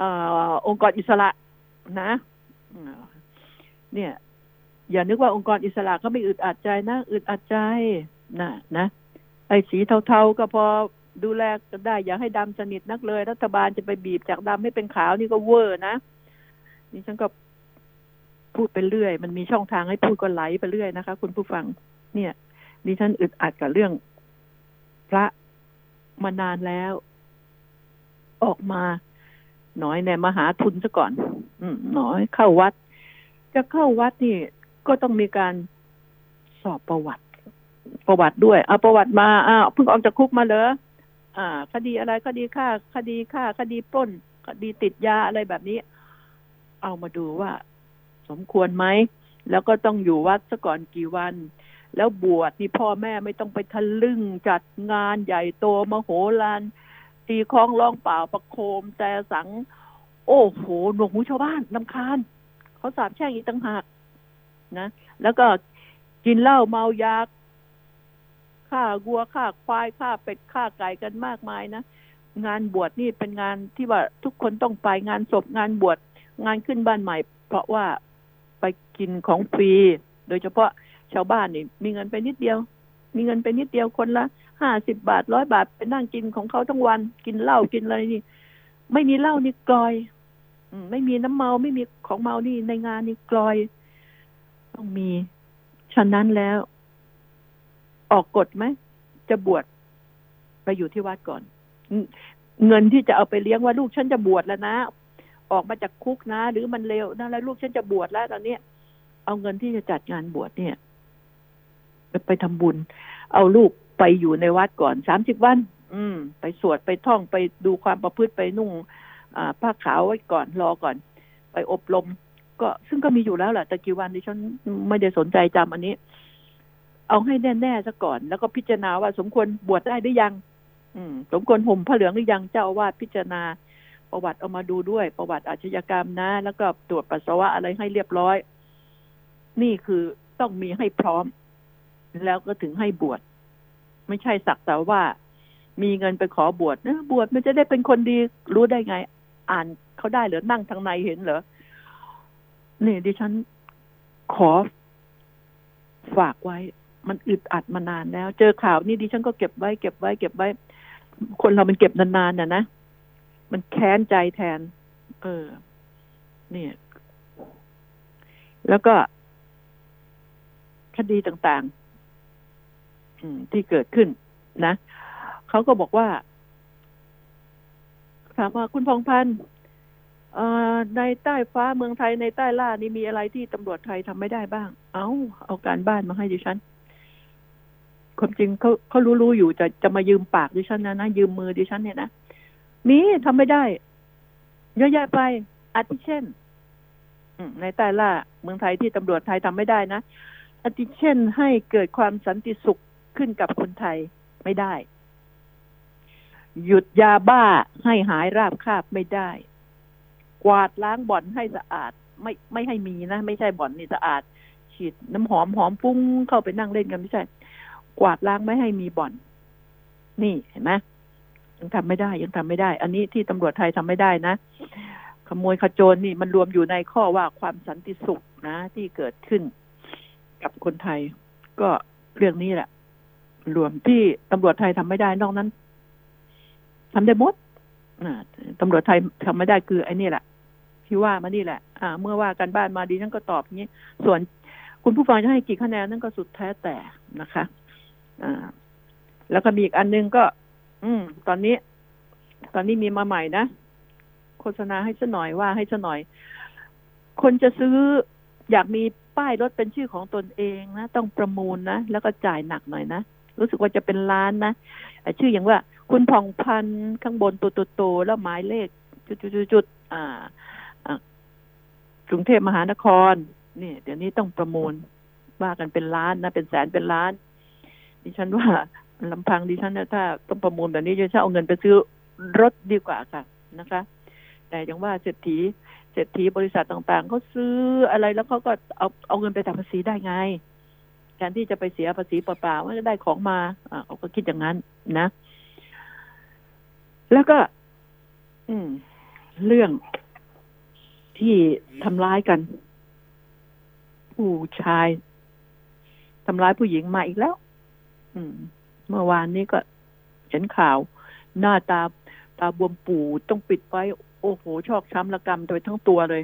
Speaker 1: อองค์กรอิสระนะเนี่ย อย่านึกว่าองค์กรอิสระก็ไม่อึดอัดใจนะอึดอัดใจนะนะไอ้สีเทาๆก็พอดูแลก็ได้ อย่าให้ดำสนิทนักเลย รัฐบาลจะไปบีบจากดำให้เป็นขาวนี่ก็เวอร์นะนี่ฉันก็พูดไปเรื่อย มันมีช่องทางให้พูดก็ไหลไปเรื่อยนะคะ คุณผู้ฟัง เนี่ยดิฉันอึดอัดกับเรื่อง พระ มานานแล้ว ออกมา หน่อยในมหาทุนซะก่อน อืมหน่อยเข้าวัด จะเข้าวัดนี่ ก็ต้องมีการสอบประวัติ ประวัติด้วยเอาประวัติมาอ้าวเพิ่งออกจากคุกมาเหรออ่า คดีอะไรคดีฆ่า คดีฆ่า คดีปล้น คดีติดยาอะไรแบบนี้ เอามาดูว่า สมควรไหมแล้วก็ต้องอยู่วัดซะก่อนกี่วัน แล้วบวชนี่พ่อแม่ไม่ต้องไปทะลึ่งจัดงานใหญ่โตมโหฬารตีคล้องร้องเปล่าประโคมแต่สัง โอ้โหหนวกหูชาวบ้านลำคาญเขาสาบแช่งอีกต่างหากนะ แล้วก็กินเหล้าเมายาฆ่าวัวฆ่าควายฆ่าเป็ดฆ่าไก่กันมากมายนะงานบวชนี่เป็นงานที่ว่าทุกคนต้องไปงานศพงานบวชงานขึ้นบ้านใหม่ เพราะว่าไปกินของฟรีโดยเฉพาะ ชาวบ้านนี่มีเงินไปนิดเดียว มีเงินไปนิดเดียวคนละห้าสิบบาทร้อยบาทไปนั่งกินของเขาทั้งวัน กินเหล้ากินอะไรนี่ ไม่มีเหล้านี่กลอยไม่มีน้ำเมาไม่มีของเมานี่ในงานนี่กลอย ต้องมี ฉะนั้นแล้ว ออกกฎไหมจะบวชไปอยู่ที่วัดก่อน เงินที่จะเอาไปเลี้ยงว่าลูกฉันจะบวชแล้วนะออกมาจากคุกนะ หรือมันเร็วนะแล้วลูกฉันจะบวชแล้วตอนนี้เอาเงินที่จะจัดงานบวชเนี่ย ไปทำบุญ เอาลูกไปอยู่ในวัดก่อนสามสิบวัน อืม ไปสวดไปท่องไปดูความประพฤติไปนุ่งผ้าขาวไว้ก่อนรอก่อน ไปอบรมก็ซึ่งก็มีอยู่แล้วแหละแต่กี่วันดิฉันไม่ได้สนใจจำอันนี้ เอาให้แน่ๆซะก่อน แล้วก็พิจารณาว่าสมควรบวชได้หรือยัง อืม สมควรห่มผ้าเหลืองหรือยังเจ้าอาวาสพิจารณาประวัติเอามาดูด้วย ประวัติอาชญากรรมนะ แล้วก็ตรวจปัสสาวะอะไรให้เรียบร้อย นี่คือต้องมีให้พร้อม แล้วก็ถึงให้บวชไม่ใช่สักแต่ว่า มีเงินไปขอบวชนะบวชมันจะได้เป็นคนดีรู้ได้ไง อ่านเขาได้เหรือนั่งทางในเห็นเหรอนี่ดิฉันขอฝากไว้ มันอึดอัดมานานแล้ว เจอข่าวนี่ดิฉันก็เก็บไว้เก็บไว้ เก็บไว้ คนเรามันเก็บนานๆน่ะนะมันแค้นใจแทน เออ เนี่ย แล้วก็คดีต่างๆ ที่เกิดขึ้นนะเขาก็บอกว่า ถามว่าคุณพงพันธ์ในใต้ฟ้าเมืองไทยในใต้ล่านี่มีอะไรที่ตำรวจไทยทำไม่ได้บ้าง เอาเอาการบ้านมาให้ดิฉันความจริงเขาเขารู้ๆอยู่จะจะมายืมปากดิฉันนะนะยืมมือดิฉันเนี่ยนะมีทำไม่ได้เยอะแยะไปอาทิเช่นในใต้ล่าเมืองไทยที่ตำรวจไทยทำไม่ได้นะอาทิเช่นให้เกิดความสันติสุข ขึ้นกับคนไทยไม่ได้ หยุดยาบ้าให้หายราบคาบไม่ได้ กวาดล้างบ่อนให้สะอาด ไม่ไม่ให้มีนะ ไม่ใช่บ่อนนี่สะอาด ฉีดน้ำหอมหอมฟุ้งเข้าไปนั่งเล่นกันไม่ใช่ กวาดล้างไม่ให้มีบ่อน นี่เห็นไหมยังทำไม่ได้ ยังทำไม่ได้ อันนี้ที่ตำรวจไทยทำไม่ได้นะ ขโมยขโจรนี่มันรวมอยู่ในข้อว่าความสันติสุขนะ ที่เกิดขึ้นกับคนไทย ก็เรื่องนี้แหละ รวมที่ตำรวจไทยทำไม่ได้นอกนั้นทำได้หมดตำรวจไทยทำไม่ได้คือไอ้นี่แหละที่ว่ามานี่แหละ อ่า เมื่อว่ากันบ้านมาดีฉันก็ตอบอย่างนี้ ส่วนคุณผู้ฟังจะให้กี่คะแนนนั่นก็สุดแท้แต่นะคะ อ่า แล้วก็มีอีกอันนึงก็ อืม ตอนนี้ ตอนนี้มีมาใหม่นะโฆษณาให้ซะหน่อยว่าให้ซะหน่อย คนจะซื้ออยากมีป้ายรถเป็นชื่อของตนเองนะ ต้องประมูลนะ แล้วก็จ่ายหนักหน่อยนะ รู้สึกว่าจะเป็นล้านนะชื่ออย่างว่า คุณผ่องพันธ์ข้างบนตัวโตๆแล้วหมายเลข จุดๆๆๆอ่าอ่ากรุงเทพมหานครนี่เดี๋ยวนี้ต้องประมูลว่ากันเป็นล้านนะเป็นแสนเป็นล้าน ดิฉันว่าลำพังดิฉันนะถ้าต้องประมูลแบบนี้ดิฉันเอาเงินไปซื้อรถดีกว่าค่ะนะคะ แต่อย่างว่าเศรษฐีเศรษฐีบริษัทต่างๆเขาซื้ออะไรแล้วเขาก็เอาเอาเงินไปตัดภาษีได้ไง แทนที่จะไปเสียภาษีเปล่าๆว่าจะได้ของมาอ่าเขาก็คิดอย่างนั้นนะ แล้วก็ อืม เรื่องที่ทำร้ายกัน ผู้ชายทำร้ายผู้หญิงมาอีกแล้ว อืม เมื่อวานนี้ก็เห็นข่าว หน้าตาตาบวมปูต้องปิดไว้ โอ้โห ชอกช้ำระกำโดยทั้งตัวเลย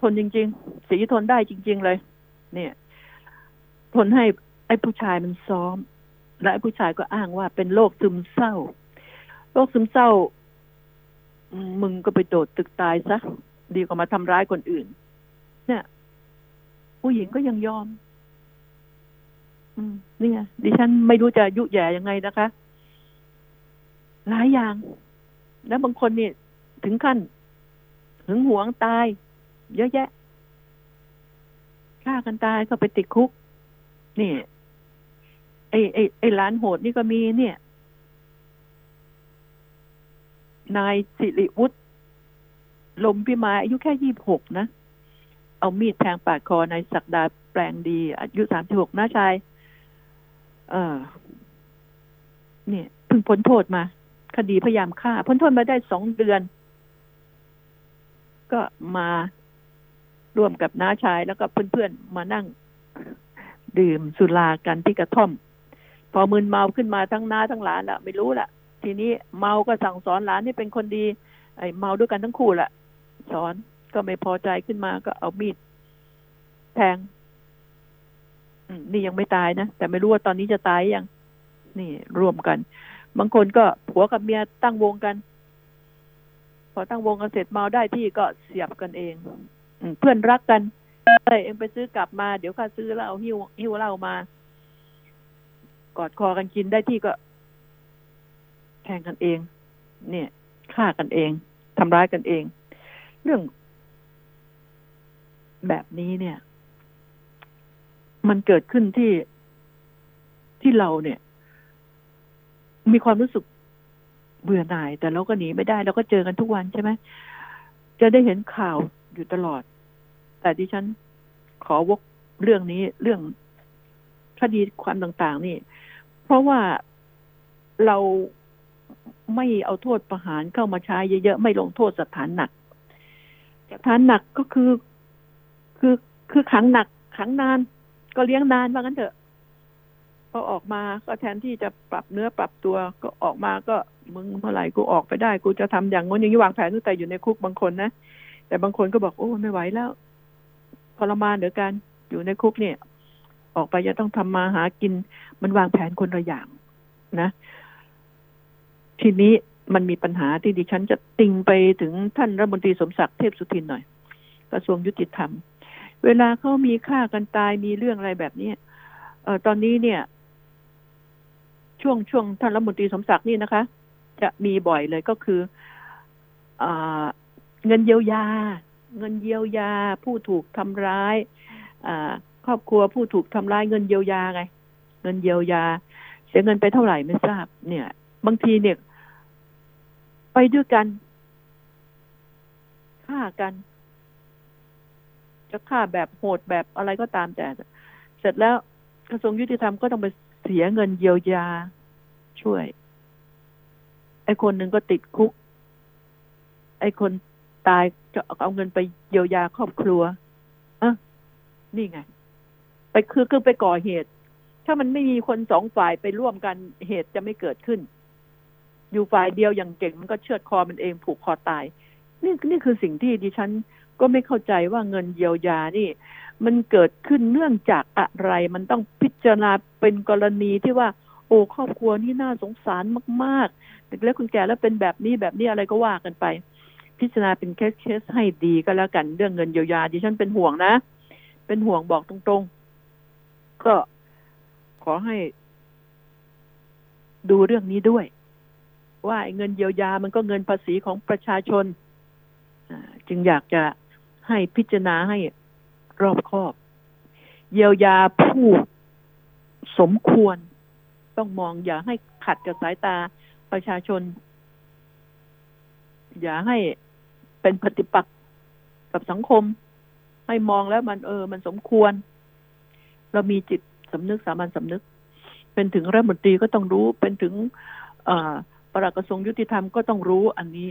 Speaker 1: ทนจริง ๆ สีทนได้จริง ๆ เลย เนี่ย ทนให้ไอ้ผู้ชายมันซ้อม และไอ้ผู้ชายก็อ้างว่าเป็นโรคซึมเศร้าโรคซึมเศร้า มึงก็ไปโดดตึกตายซะดีกว่ามาทำร้ายคนอื่น เนี่ย ผู้หญิงก็ยังยอม อืมนี่ไงดิฉันไม่รู้จะยุแย่ยังไงนะคะหลายอย่าง แล้วบางคนนี่ถึงขั้นหึงหวงตาย เยอะแยะฆ่ากันตายก็ไปติดคุก นี่ไอ้ไอ้ไอ้ร้านโหดนี่ก็มีเนี่ย นายสิริวุฒิลมพิมายอายุแค่ยี่บหกนะ เอามีดแทงปาดคอนายศักดาแปลงดี อายุสามสิบหกนะชาย เออเนี่ยเพิ่งพ้นโทษมา คดีพยายามฆ่า พ้นโทษมาได้สองเดือน ก็มาร่วมกับน้าชายแล้วก็เพื่อนๆมานั่ง ดื่มสุรากันที่กระท่อม พอมึนเมาขึ้นมาทั้งน้าทั้งหลานละไม่รู้ละทีนี้เมาก็สั่งสอนหลานให้เป็นคนดี ไอ้เมาด้วยกันทั้งคู่ละสอนก็ไม่พอใจขึ้นมาก็เอามีดแทงนี่ยังไม่ตายนะแต่ไม่รู้ว่าตอนนี้จะตายยัง นี่รวมกัน บางคนก็ผัวกับเมียตั้งวงกัน พอตั้งวงกันเสร็จเมาได้ที่ก็เสียบกันเองอเพื่อนรักกัน เอ้ยเองไปซื้อกลับมาเดี๋ยวข้าซื้อเหล้าหิ้วหิ้วเหล้ามากอดคอกันกินได้ที่ก็แทงกันเอง เนี่ยฆ่ากันเองทำร้ายกันเอง เรื่องแบบนี้เนี่ย มันเกิดขึ้นที่ที่เราเนี่ย มีความรู้สึกเบื่อหน่าย แต่เราก็หนีไม่ได้ เราก็เจอกันทุกวันใช่ไหมจะได้เห็นข่าวอยู่ตลอด แต่ดิฉันขอวกเรื่องนี้เรื่องคดีความต่าง ๆ นี่ เพราะว่าเราไม่เอาโทษประหารเข้ามาใช้เยอะๆ ไม่ลงโทษสถานหนัก สถานหนักก็คือคือคือขังหนัก ขังนาน ก็เลี้ยงนานว่างั้นเถอะพอออกมาก็แทนที่จะปรับเนื้อปรับตัวก็ออกมาก็มึงเมื่อไหร่กูออกไปได้ กูจะทำอย่างง้นอย่างนี้วางแผนตั้งแต่อยู่ในคุกบางคนนะแต่บางคนก็บอกโอ้ไม่ไหวแล้ว ทรมานเหลือกันอยู่ในคุกเนี่ย ออกไปจะต้องทำมาหากิน มันวางแผนคนละอย่างนะ ทีนี้มันมีปัญหาที่ดิฉันจะติงไปถึงท่านรัฐมนตรีสมศักดิ์เทพสุทินหน่อย กระทรวงยุติธรรม เวลาเขามีฆ่ากันตายมีเรื่องอะไรแบบนี้เออตอนนี้เนี่ย ช่วงช่วงท่านรัฐมนตรีสมศักดิ์นี่นะคะ จะมีบ่อยเลยก็คืออเงินเยียวยา เงินเยียวยา ผู้ถูกทำร้ายอครอบครัวผู้ถูกทำร้ายเงินเยียวยาไง เงินเยียวยา เสียเงินไปเท่าไหร่ไม่ทราบ เนี่ย บางทีเนี่ย ไปด้วยกันฆ่ากัน จะฆ่าแบบโหดแบบอะไรก็ตามแต่ เสร็จแล้วกระทรวงยุติธรรมก็ต้องไปเสียเงินเยียวยาช่วย ไอ้คนหนึ่งก็ติดคุก ไอ้คน ตายจะเอาเงินไปเยียวยาครอบครัวอะนี่ไง ไปคือคือไปก่อเหตุ ถ้ามันไม่มีคนสองฝ่ายไปร่วมกันเหตุจะไม่เกิดขึ้น อยู่ฝ่ายเดียวอย่างเก่งมันก็เชือดคอมันเองผูกคอตาย นี่นี่คือสิ่งที่ดิฉันก็ไม่เข้าใจว่าเงินเยียวยานี่ มันเกิดขึ้นเนื่องจากอะไร มันต้องพิจารณาเป็นกรณีที่ว่า โอ้ครอบครัวนี่น่าสงสารมากๆเด็กเล็กคนแก่แล้วเป็นแบบนี้แบบนี้อะไรก็ว่ากันไป พิจารณาเป็นเคสเคสให้ดีก็แล้วกันเรื่องเงินเยียวยาดิฉันเป็นห่วงนะ เป็นห่วงบอกตรงๆ ก็ขอให้ ดูเรื่องนี้ด้วย ว่าเงินเยียวยามันก็เงินภาษีของประชาชนจึงอยากจะให้พิจารณาให้รอบคอบ เยียวยาผู้สมควร ต้องมองอย่าให้ขัดกับสายตาประชาชน อย่าให้ เป็นปฏิปักษ์กับสังคม ให้มองแล้วมันเออ มันสมควร เรามีจิตสำนึกสามัญสำนึก เป็นถึงรัฐมนตรีก็ต้องรู้ เป็นถึงปลัดกระทรวงยุติธรรมก็ต้องรู้อันนี้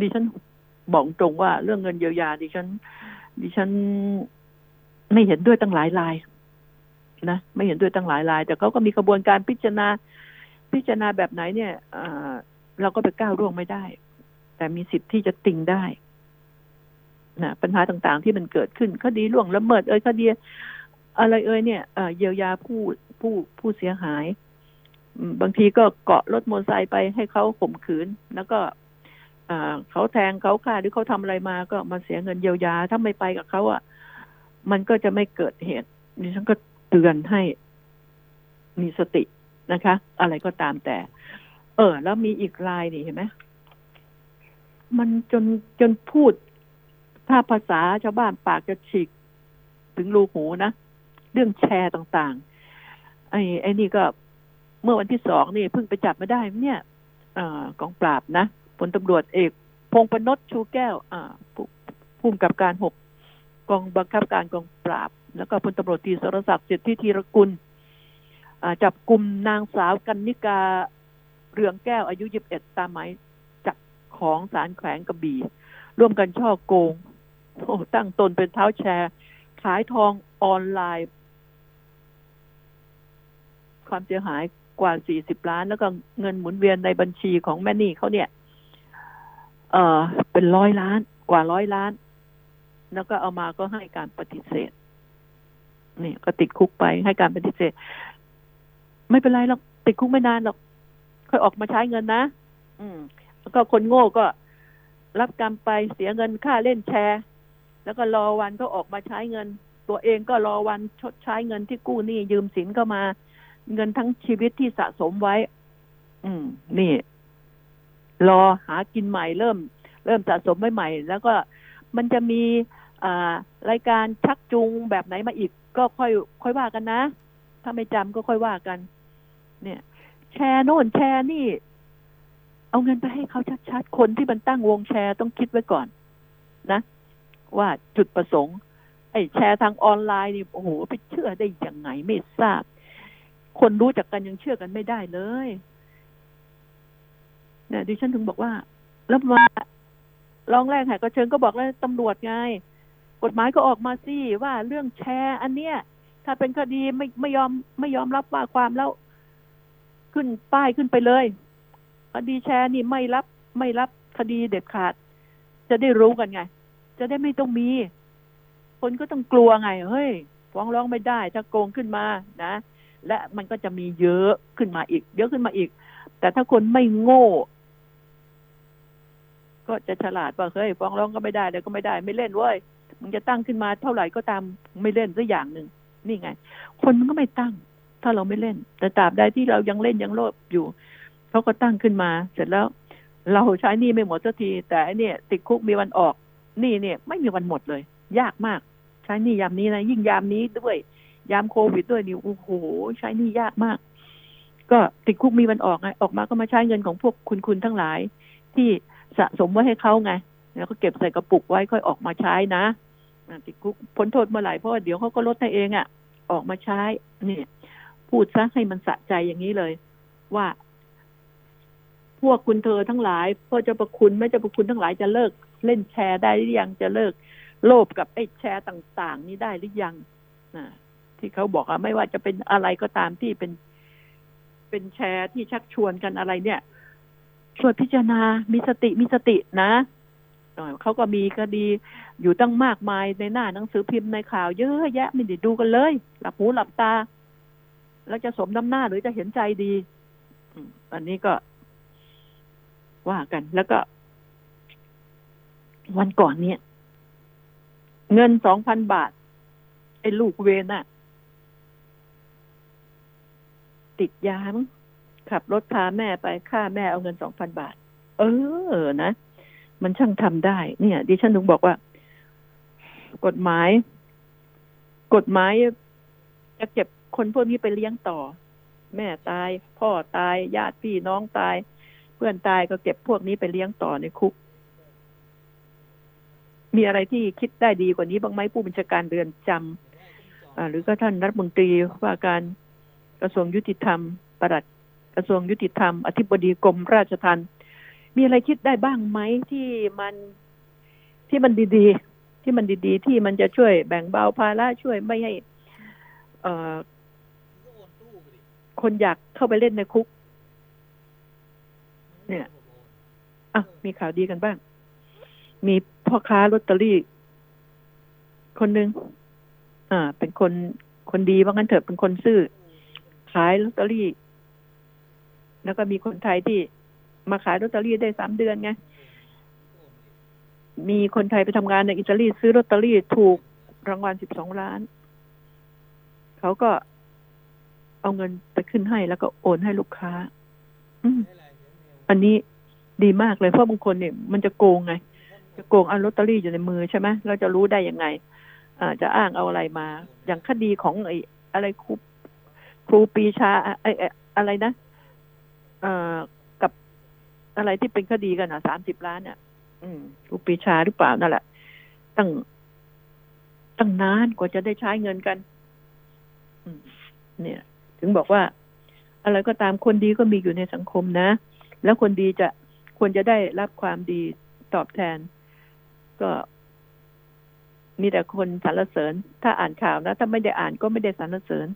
Speaker 1: ดิฉันบอกตรงว่าเรื่องเงินเยียวยาดิฉัน ดิฉันไม่เห็นด้วยตั้งหลายรายนะไม่เห็นด้วยตั้งหลายราย แต่เขาก็มีกระบวนการพิจารณา พิจารณาแบบไหนเนี่ยเราก็ไปก้าวร่วงไม่ได้ แต่มีสิทธิ์ที่จะติงได้นะปัญหาต่างๆที่มันเกิดขึ้นคดีล่วงละเมิดเอ้ยคดีอะไรเอ้ยเนี่ยเยียวยาผู้ผู้ผู้เสียหายบางทีก็เกาะรถมอเตอร์ไซค์ไปให้เขาข่มขืน แล้วก็เขาแทงเขาฆ่าหรือเขาทำอะไรมาก็มาเสียเงินเยียวยา ถ้าไม่ไปกับเขาอะ มันก็จะไม่เกิดเหตุดิฉันก็เตือนให้มีสตินะคะ อะไรก็ตามแต่ เออ แล้วมีอีกรายนี่เห็นไหม มันจนจนพูดถ้าภาษาชาวบ้านปากจะฉีก ถึงรูหูนะ เรื่องแชร์ต่างๆ ไอ้ไอ้นี่ก็เมื่อวันที่สองนี่เพิ่งไปจับมาได้เนี่ยอกองปราบนะพลตำรวจเอก พงปนศชูแก้วผู้กับการหกกองบังคับการกองปราบ แล้วก็พลตำรวจตีสรศักดิ์เจตที่ธีรกุลจับกลุ่มนางสาวกันนิกาเรืองแก้วอายุยิบเอ็ดตามหมาย ของสารแขวงกระบี่ ร่วมกันช่อโกงโอ้ตั้งตนเป็นเท้าแชร์ ขายทองออนไลน์ ความเสียหายกว่าสี่สิบล้าน แล้วก็เงินหมุนเวียนในบัญชีของแม่นี่เขาเนี่ย เออเป็นร้อยล้าน กว่าร้อยล้าน แล้วก็เอามาก็ให้การปฏิเสธ นี่ก็ติดคุกไปให้การปฏิเสธ ไม่เป็นไรหรอกติดคุกไม่นานหรอกค่อยออกมาใช้เงินนะ อืม ก็คนโง่ก็รับกรรมไปเสียเงินค่าเล่นแชร์ แล้วก็รอวันเขาออกมาใช้เงิน ตัวเองก็รอวันชดใช้เงินที่กู้หนี้ยืมสินเข้ามา เงินทั้งชีวิตที่สะสมไว้ อืม นี่ รอหากินใหม่เริ่ม เริ่มสะสมไว้ใหม่ แล้วก็มันจะมีรายการชักจูงแบบไหนมาอีก ก็ค่อย ค่อยว่ากันนะ ถ้าไม่จำก็ค่อยว่ากัน เนี่ย แชแชร์โน่นแชร์นี่ เอาเงินไปให้เขาชัดๆ คนที่มันตั้งวงแชร์ต้องคิดไว้ก่อน นะ ว่าจุดประสงค์ ไอ้แชร์ทางออนไลน์นี่โอ้โหไปเชื่อได้ยังไงไม่ทราบ คนรู้จักกันยังเชื่อกันไม่ได้เลยเนี่ยดิฉันถึงบอกว่า แล้วมาลองแรกหายก็เชิญก็บอกแล้วตำรวจไง กฎหมายก็ออกมาสิว่าเรื่องแชร์ อันเนี้ย ถ้าเป็นคดีไม่ไม่ยอมไม่ยอมรับว่าความแล้ว ขึ้นป้ายขึ้นไปเลย ดีแชร์นี่ไม่รับไม่รับคดีเด็ดขาด จะได้รู้กันไง จะได้ไม่ต้องมี คนก็ต้องกลัวไง เฮ้ยฟ้องร้องไม่ได้ ถ้าโกงขึ้นมานะ และมันก็จะมีเยอะขึ้นมาอีก เยอะขึ้นมาอีก แต่ถ้าคนไม่โง่ ก็จะฉลาดว่าเฮ้ยฟ้องร้องก็ไม่ได้เลยก็ไม่ได้ ไม่เล่นเว้ยมึงจะตั้งขึ้นมาเท่าไหร่ก็ตามไม่เล่นสักอย่างหนึ่งนี่ไง คนมันก็ไม่ตั้ง ถ้าเราไม่เล่น แต่ตราบใดที่เรายังเล่นยังโลภอยู่ เขาก็ตั้งขึ้นมา เสร็จแล้ว เราใช้นี่ไม่หมดสักที แต่อันเนี่ย ติดคุกมีวันออก นี่เนี่ย ไม่มีวันหมดเลย ยากมาก ใช้นี่ยามนี้นะยิ่งยามนี้ด้วย ยามโควิดด้วยนี่โอ้โหใช้นี่ยากมาก ก็ติดคุกมีวันออกไงออกมาก็มาใช้เงินของพวกคุณคุณทั้งหลาย ที่สะสมไว้ให้เขาไงแล้วก็เก็บใส่กระปุกไว้ค่อยออกมาใช้นะติดคุกพ้นโทษเมื่อไหร่เพราะว่าเดี๋ยวเขาก็ลดให้เองอะ่ะ ออกมาใช้นี่พูดซะให้มันสะใจอย่างนี้เลย ว่า พวกคุณเธอทั้งหลายพ่อเจ้าประคุณแม่เจ้าประคุณทั้งหลายจะเลิกเล่นแชร์ได้หรือยังจะเลิกโลภกับไอ้แชร์ต่าง ๆ นี้ได้หรือยังนะที่เขาบอกว่าไม่ว่าจะเป็นอะไรก็ตามที่เป็น เป็นแชร์ที่ชักชวนกันอะไรเนี่ยชวยพิจารณา มีสติ มีสตินะเขาก็มีคดีอยู่ตั้งมากมายในหน้าหนังสือพิมพ์ในข่าวเยอะแยะไม่ได้ดูกันเลย หลับหูหลับตา แล้วจะสมน้ำหน้าหรือจะเห็นใจดี อันนี้ก็ ว่ากัน แล้วก็ วันก่อนเนี่ย เงินสองพันบาท ไอ้ลูกเวน่ะ ติดยามั้งขับรถพาแม่ไปค่าแม่เอาเงินสองพันบาท เออนะมันช่างทำได้ เนี่ย ดิฉันถึงบอกว่า กฎหมาย กฎหมายจะเก็บคนพวกนี้ไปเลี้ยงต่อ แม่ตาย พ่อตายญาติพี่น้องตาย เพื่อนตายก็เก็บพวกนี้ไปเลี้ยงต่อในคุก มีอะไรที่คิดได้ดีกว่านี้บ้างไหมผู้บัญชาการเรือนจำหรือก็ท่านรัฐมนตรีว่าการกระทรวงยุติธรรมปลัดกระทรวงยุติธรรม อธิบดีกรมราชทัณฑ์มีอะไรคิดได้บ้างไหมที่มันที่มันดีๆ ที่มันดีๆ ที่มันจะช่วยแบ่งเบาภาระช่วยไม่ให้คนอยากเข้าไปเล่นในคุก เนี่ยอะมีข่าวดีกันบ้าง มีพ่อค้าลอตเตอรี่ คนหนึ่งอ่า เป็นคนคนดีว่างั้นเถอะเป็นคนซื่อ ขายลอตเตอรี่ แล้วก็มีคนไทยที่มาขายลอตเตอรี่ได้สามเดือนไงมีคนไทยไปทำงานในอิตาลีซื้อลอตเตอรี่ถูกรางวัลสิบสองล้าน เขาก็เอาเงินไปขึ้นให้แล้วก็โอนให้ลูกค้า อืม อันนี้ดีมากเลยเพราะบางคนเนี่ยมันจะโกงไง จะโกงเอาลอตเตอรี่อยู่ในมือใช่ไหมเราจะรู้ได้ยังไงอ่าจะอ้างเอาอะไรมา อย่างคดีของไอ้อะไรครูครูปีชาไอ้อะไรนะเอ่อกับอะไรที่เป็นคดีกันอะสามสิบล้านเนี่ยอืมครูปีชาหรือเปล่านั่นแหละตั้งตั้งนานกว่าจะได้ใช้เงินกันเนี่ย ถึงบอกว่า อะไรก็ตามคนดีก็มีอยู่ในสังคมนะ แล้วคนดีจะควรจะได้รับความดีตอบแทน ก็มีแต่คนสรรเสริญ ถ้าอ่านข่าวนะ ถ้าไม่ได้อ่านก็ไม่ได้สรรเสริญ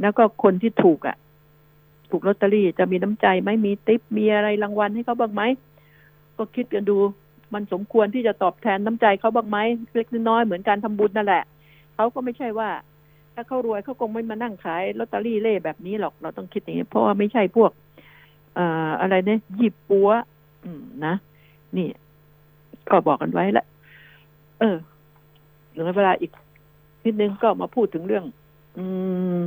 Speaker 1: แล้วก็คนที่ถูกอะ่ะ ถูกลอตเตอรี่จะมีน้ำใจไหมมีติปมีอะไรรางวัลให้เขาบ้างไหมก็คิดกันดู มันสมควรที่จะตอบแทนน้ำใจเขาบ้างไหมเล็กน้อยเหมือนการทำบุญนั่นแหละเขาก็ไม่ใช่ว่า ถ้าเขารวยเขาคงไม่มานั่งขายลอตเตอรี่เล่แบบนี้หรอกเราต้องคิดอย่างนี้เพราะว่าไม่ใช่พวก อะไรเนี่ยหยิบปัวนะนี่ ก็บอกกันไว้ล้วเออเหลือเวลาอีกนิดนึงก็มาพูดถึงเรื่อง อืม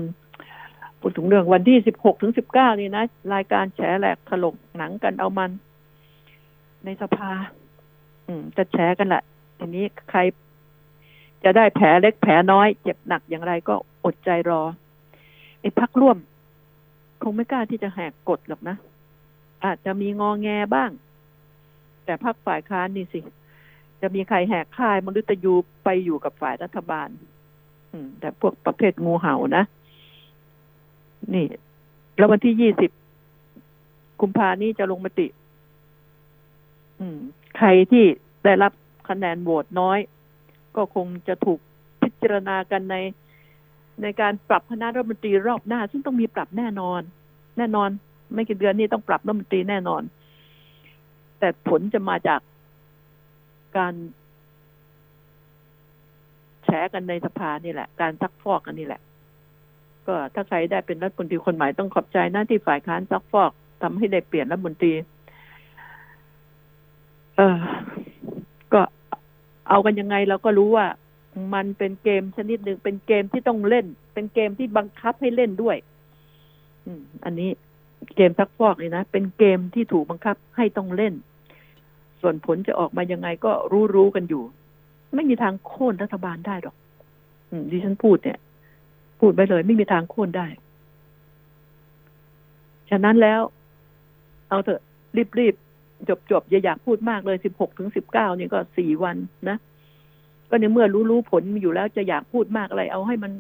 Speaker 1: พูดถึงเรื่องวันที่สิบหกถึงสิบเก้านี่นะ รายการแฉแหลกถลกหนังกันเอามัน ในสภา อืม จะแฉกันแหละทีนี้ใคร จะได้แผลเล็กแผลน้อย เจ็บหนักอย่างไรก็อดใจรอไอ้พักร่วม คงไม่กล้าที่จะแหกกฎหรอกนะ อาจจะมีงอแงบ้าง แต่พรรคฝ่ายค้านนี่สิ จะมีใครแหกค่ายมนุษยูไปอยู่กับฝ่ายรัฐบาลแต่พวกประเภทงูเห่านะ นี่ แล้ววันที่ยี่สิบกุมภานี้จะลงมติ อืม ใครที่ได้รับคะแนนโหวตน้อย ก็คงจะถูกพิจารณากันใน ในการปรับคณะรัฐมนตรีรอบหน้า ซึ่งต้องมีปรับแน่นอน แน่นอน ไม่กี่เดือนนี้ต้องปรับรัฐมนตรีแน่นอน แต่ผลจะมาจากการแฉกันในสภานี่แหละ การซักฟอกกันนี่แหละ ก็ถ้าใครได้เป็นรัฐมนตรีคนใหม่ต้องขอบใจหน้าที่ฝ่ายค้านซักฟอกทำให้ได้เปลี่ยนรัฐมนตรี เออก็เอากันยังไงเราก็รู้ว่ามันเป็นเกมชนิดหนึ่งเป็นเกมที่ต้องเล่น เป็นเกมที่บังคับให้เล่นด้วย อืม อันนี้ เกมซักฟอกเลยนะ เป็นเกมที่ถูกบังคับให้ต้องเล่น ส่วนผลจะออกมายังไงก็รู้รู้กันอยู่ ไม่มีทางโค่นรัฐบาลได้หรอกดิฉันพูดเนี่ย พูดไปเลย ไม่มีทางโค่นได้ ฉะนั้นแล้ว เอาเถอะ รีบๆ จบๆ อย่าอยากพูดมากเลยสิบหกถึงสิบเก้านี่ก็สี่วันนะก็ในเมื่อรู้รู้ผลอยู่แล้วจะอยากพูดมากอะไร เอาให้มัน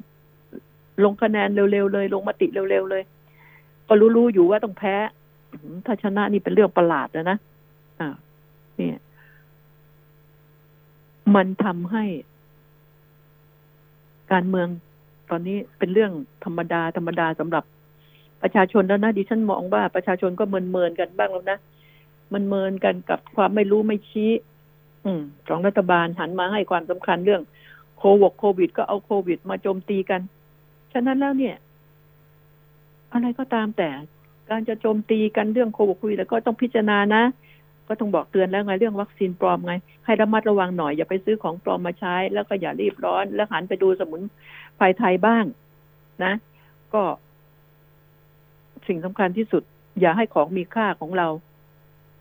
Speaker 1: ลงคะแนนเร็วๆเลย ลงมติเร็วๆเลย ก็รู้ๆอยู่ว่าต้องแพ้ถ้าชนะนี่เป็นเรื่องประหลาดนะนะอ่าเนี่ย มันทำให้ การเมืองตอนนี้เป็นเรื่องธรรมดา ธรรมดาสำหรับประชาชนแล้วนะดิฉันมองว่าประชาชนก็เมินเมินกันบ้างแล้วนะมันเมินกันกับความไม่รู้ไม่ชี้ อืมของรัฐบาลหันมาให้ความสำคัญเรื่องโควกโควิด ก็เอาโควิด มาโจมตีกัน ฉะนั้นแล้วเนี่ย อะไรก็ตามแต่การจะโจมตีกันเรื่องโควิดคุยแล้วก็ต้องพิจารณานะ ก็ต้องบอกเตือนแล้วไงเรื่องวัคซีนปลอมไง ให้ระมัดระวังหน่อยอย่าไปซื้อของปลอมมาใช้ แล้วก็อย่ารีบร้อน แล้วหันไปดูสมุนไพรไทยบ้าง นะ ก็ สิ่งสำคัญที่สุด อย่าให้ของมีค่าของเรา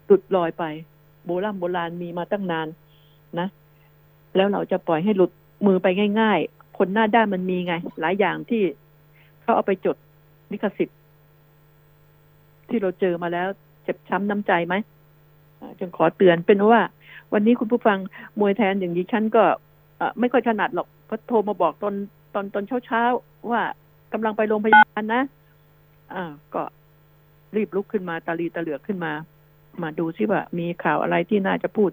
Speaker 1: ตุดลอยไป โบราณโบราณมีมาตั้งนานนะ แล้วเราจะปล่อยให้หลุดมือไปง่าย ๆ คนหน้าด้านมันมีไง หลายอย่างที่เขาเอาไปจด ลิขสิทธิ์ ที่เราเจอมาแล้วเจ็บช้ำน้ำใจไหมจึงขอเตือนเป็นว่า วันนี้คุณผู้ฟังมวยแทนอย่างนี้ฉันก็ไม่ค่อยถนัดหรอกเพราะโทรมาบอกตอนตอนตอนเช้าเช้าว่ากำลังไปโรงพยาบาลนะอ่าก็รีบลุกขึ้นมาตาลีตาเหลือกขึ้นมา มาดูซิว่า มีข่าวอะไรที่น่าจะพูด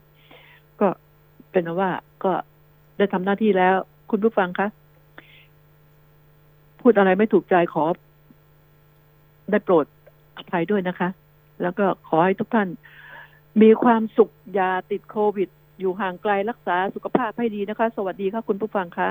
Speaker 1: ก็เป็นว่าก็ได้ทำหน้าที่แล้ว คุณผู้ฟังคะพูดอะไรไม่ถูกใจขอ ได้โปรดอภัยด้วยนะคะ แล้วก็ขอให้ทุกท่าน มีความสุขอย่าติดโควิด อยู่ห่างไกลรักษาสุขภาพให้ดีนะคะ สวัสดีค่ะคุณผู้ฟังคะ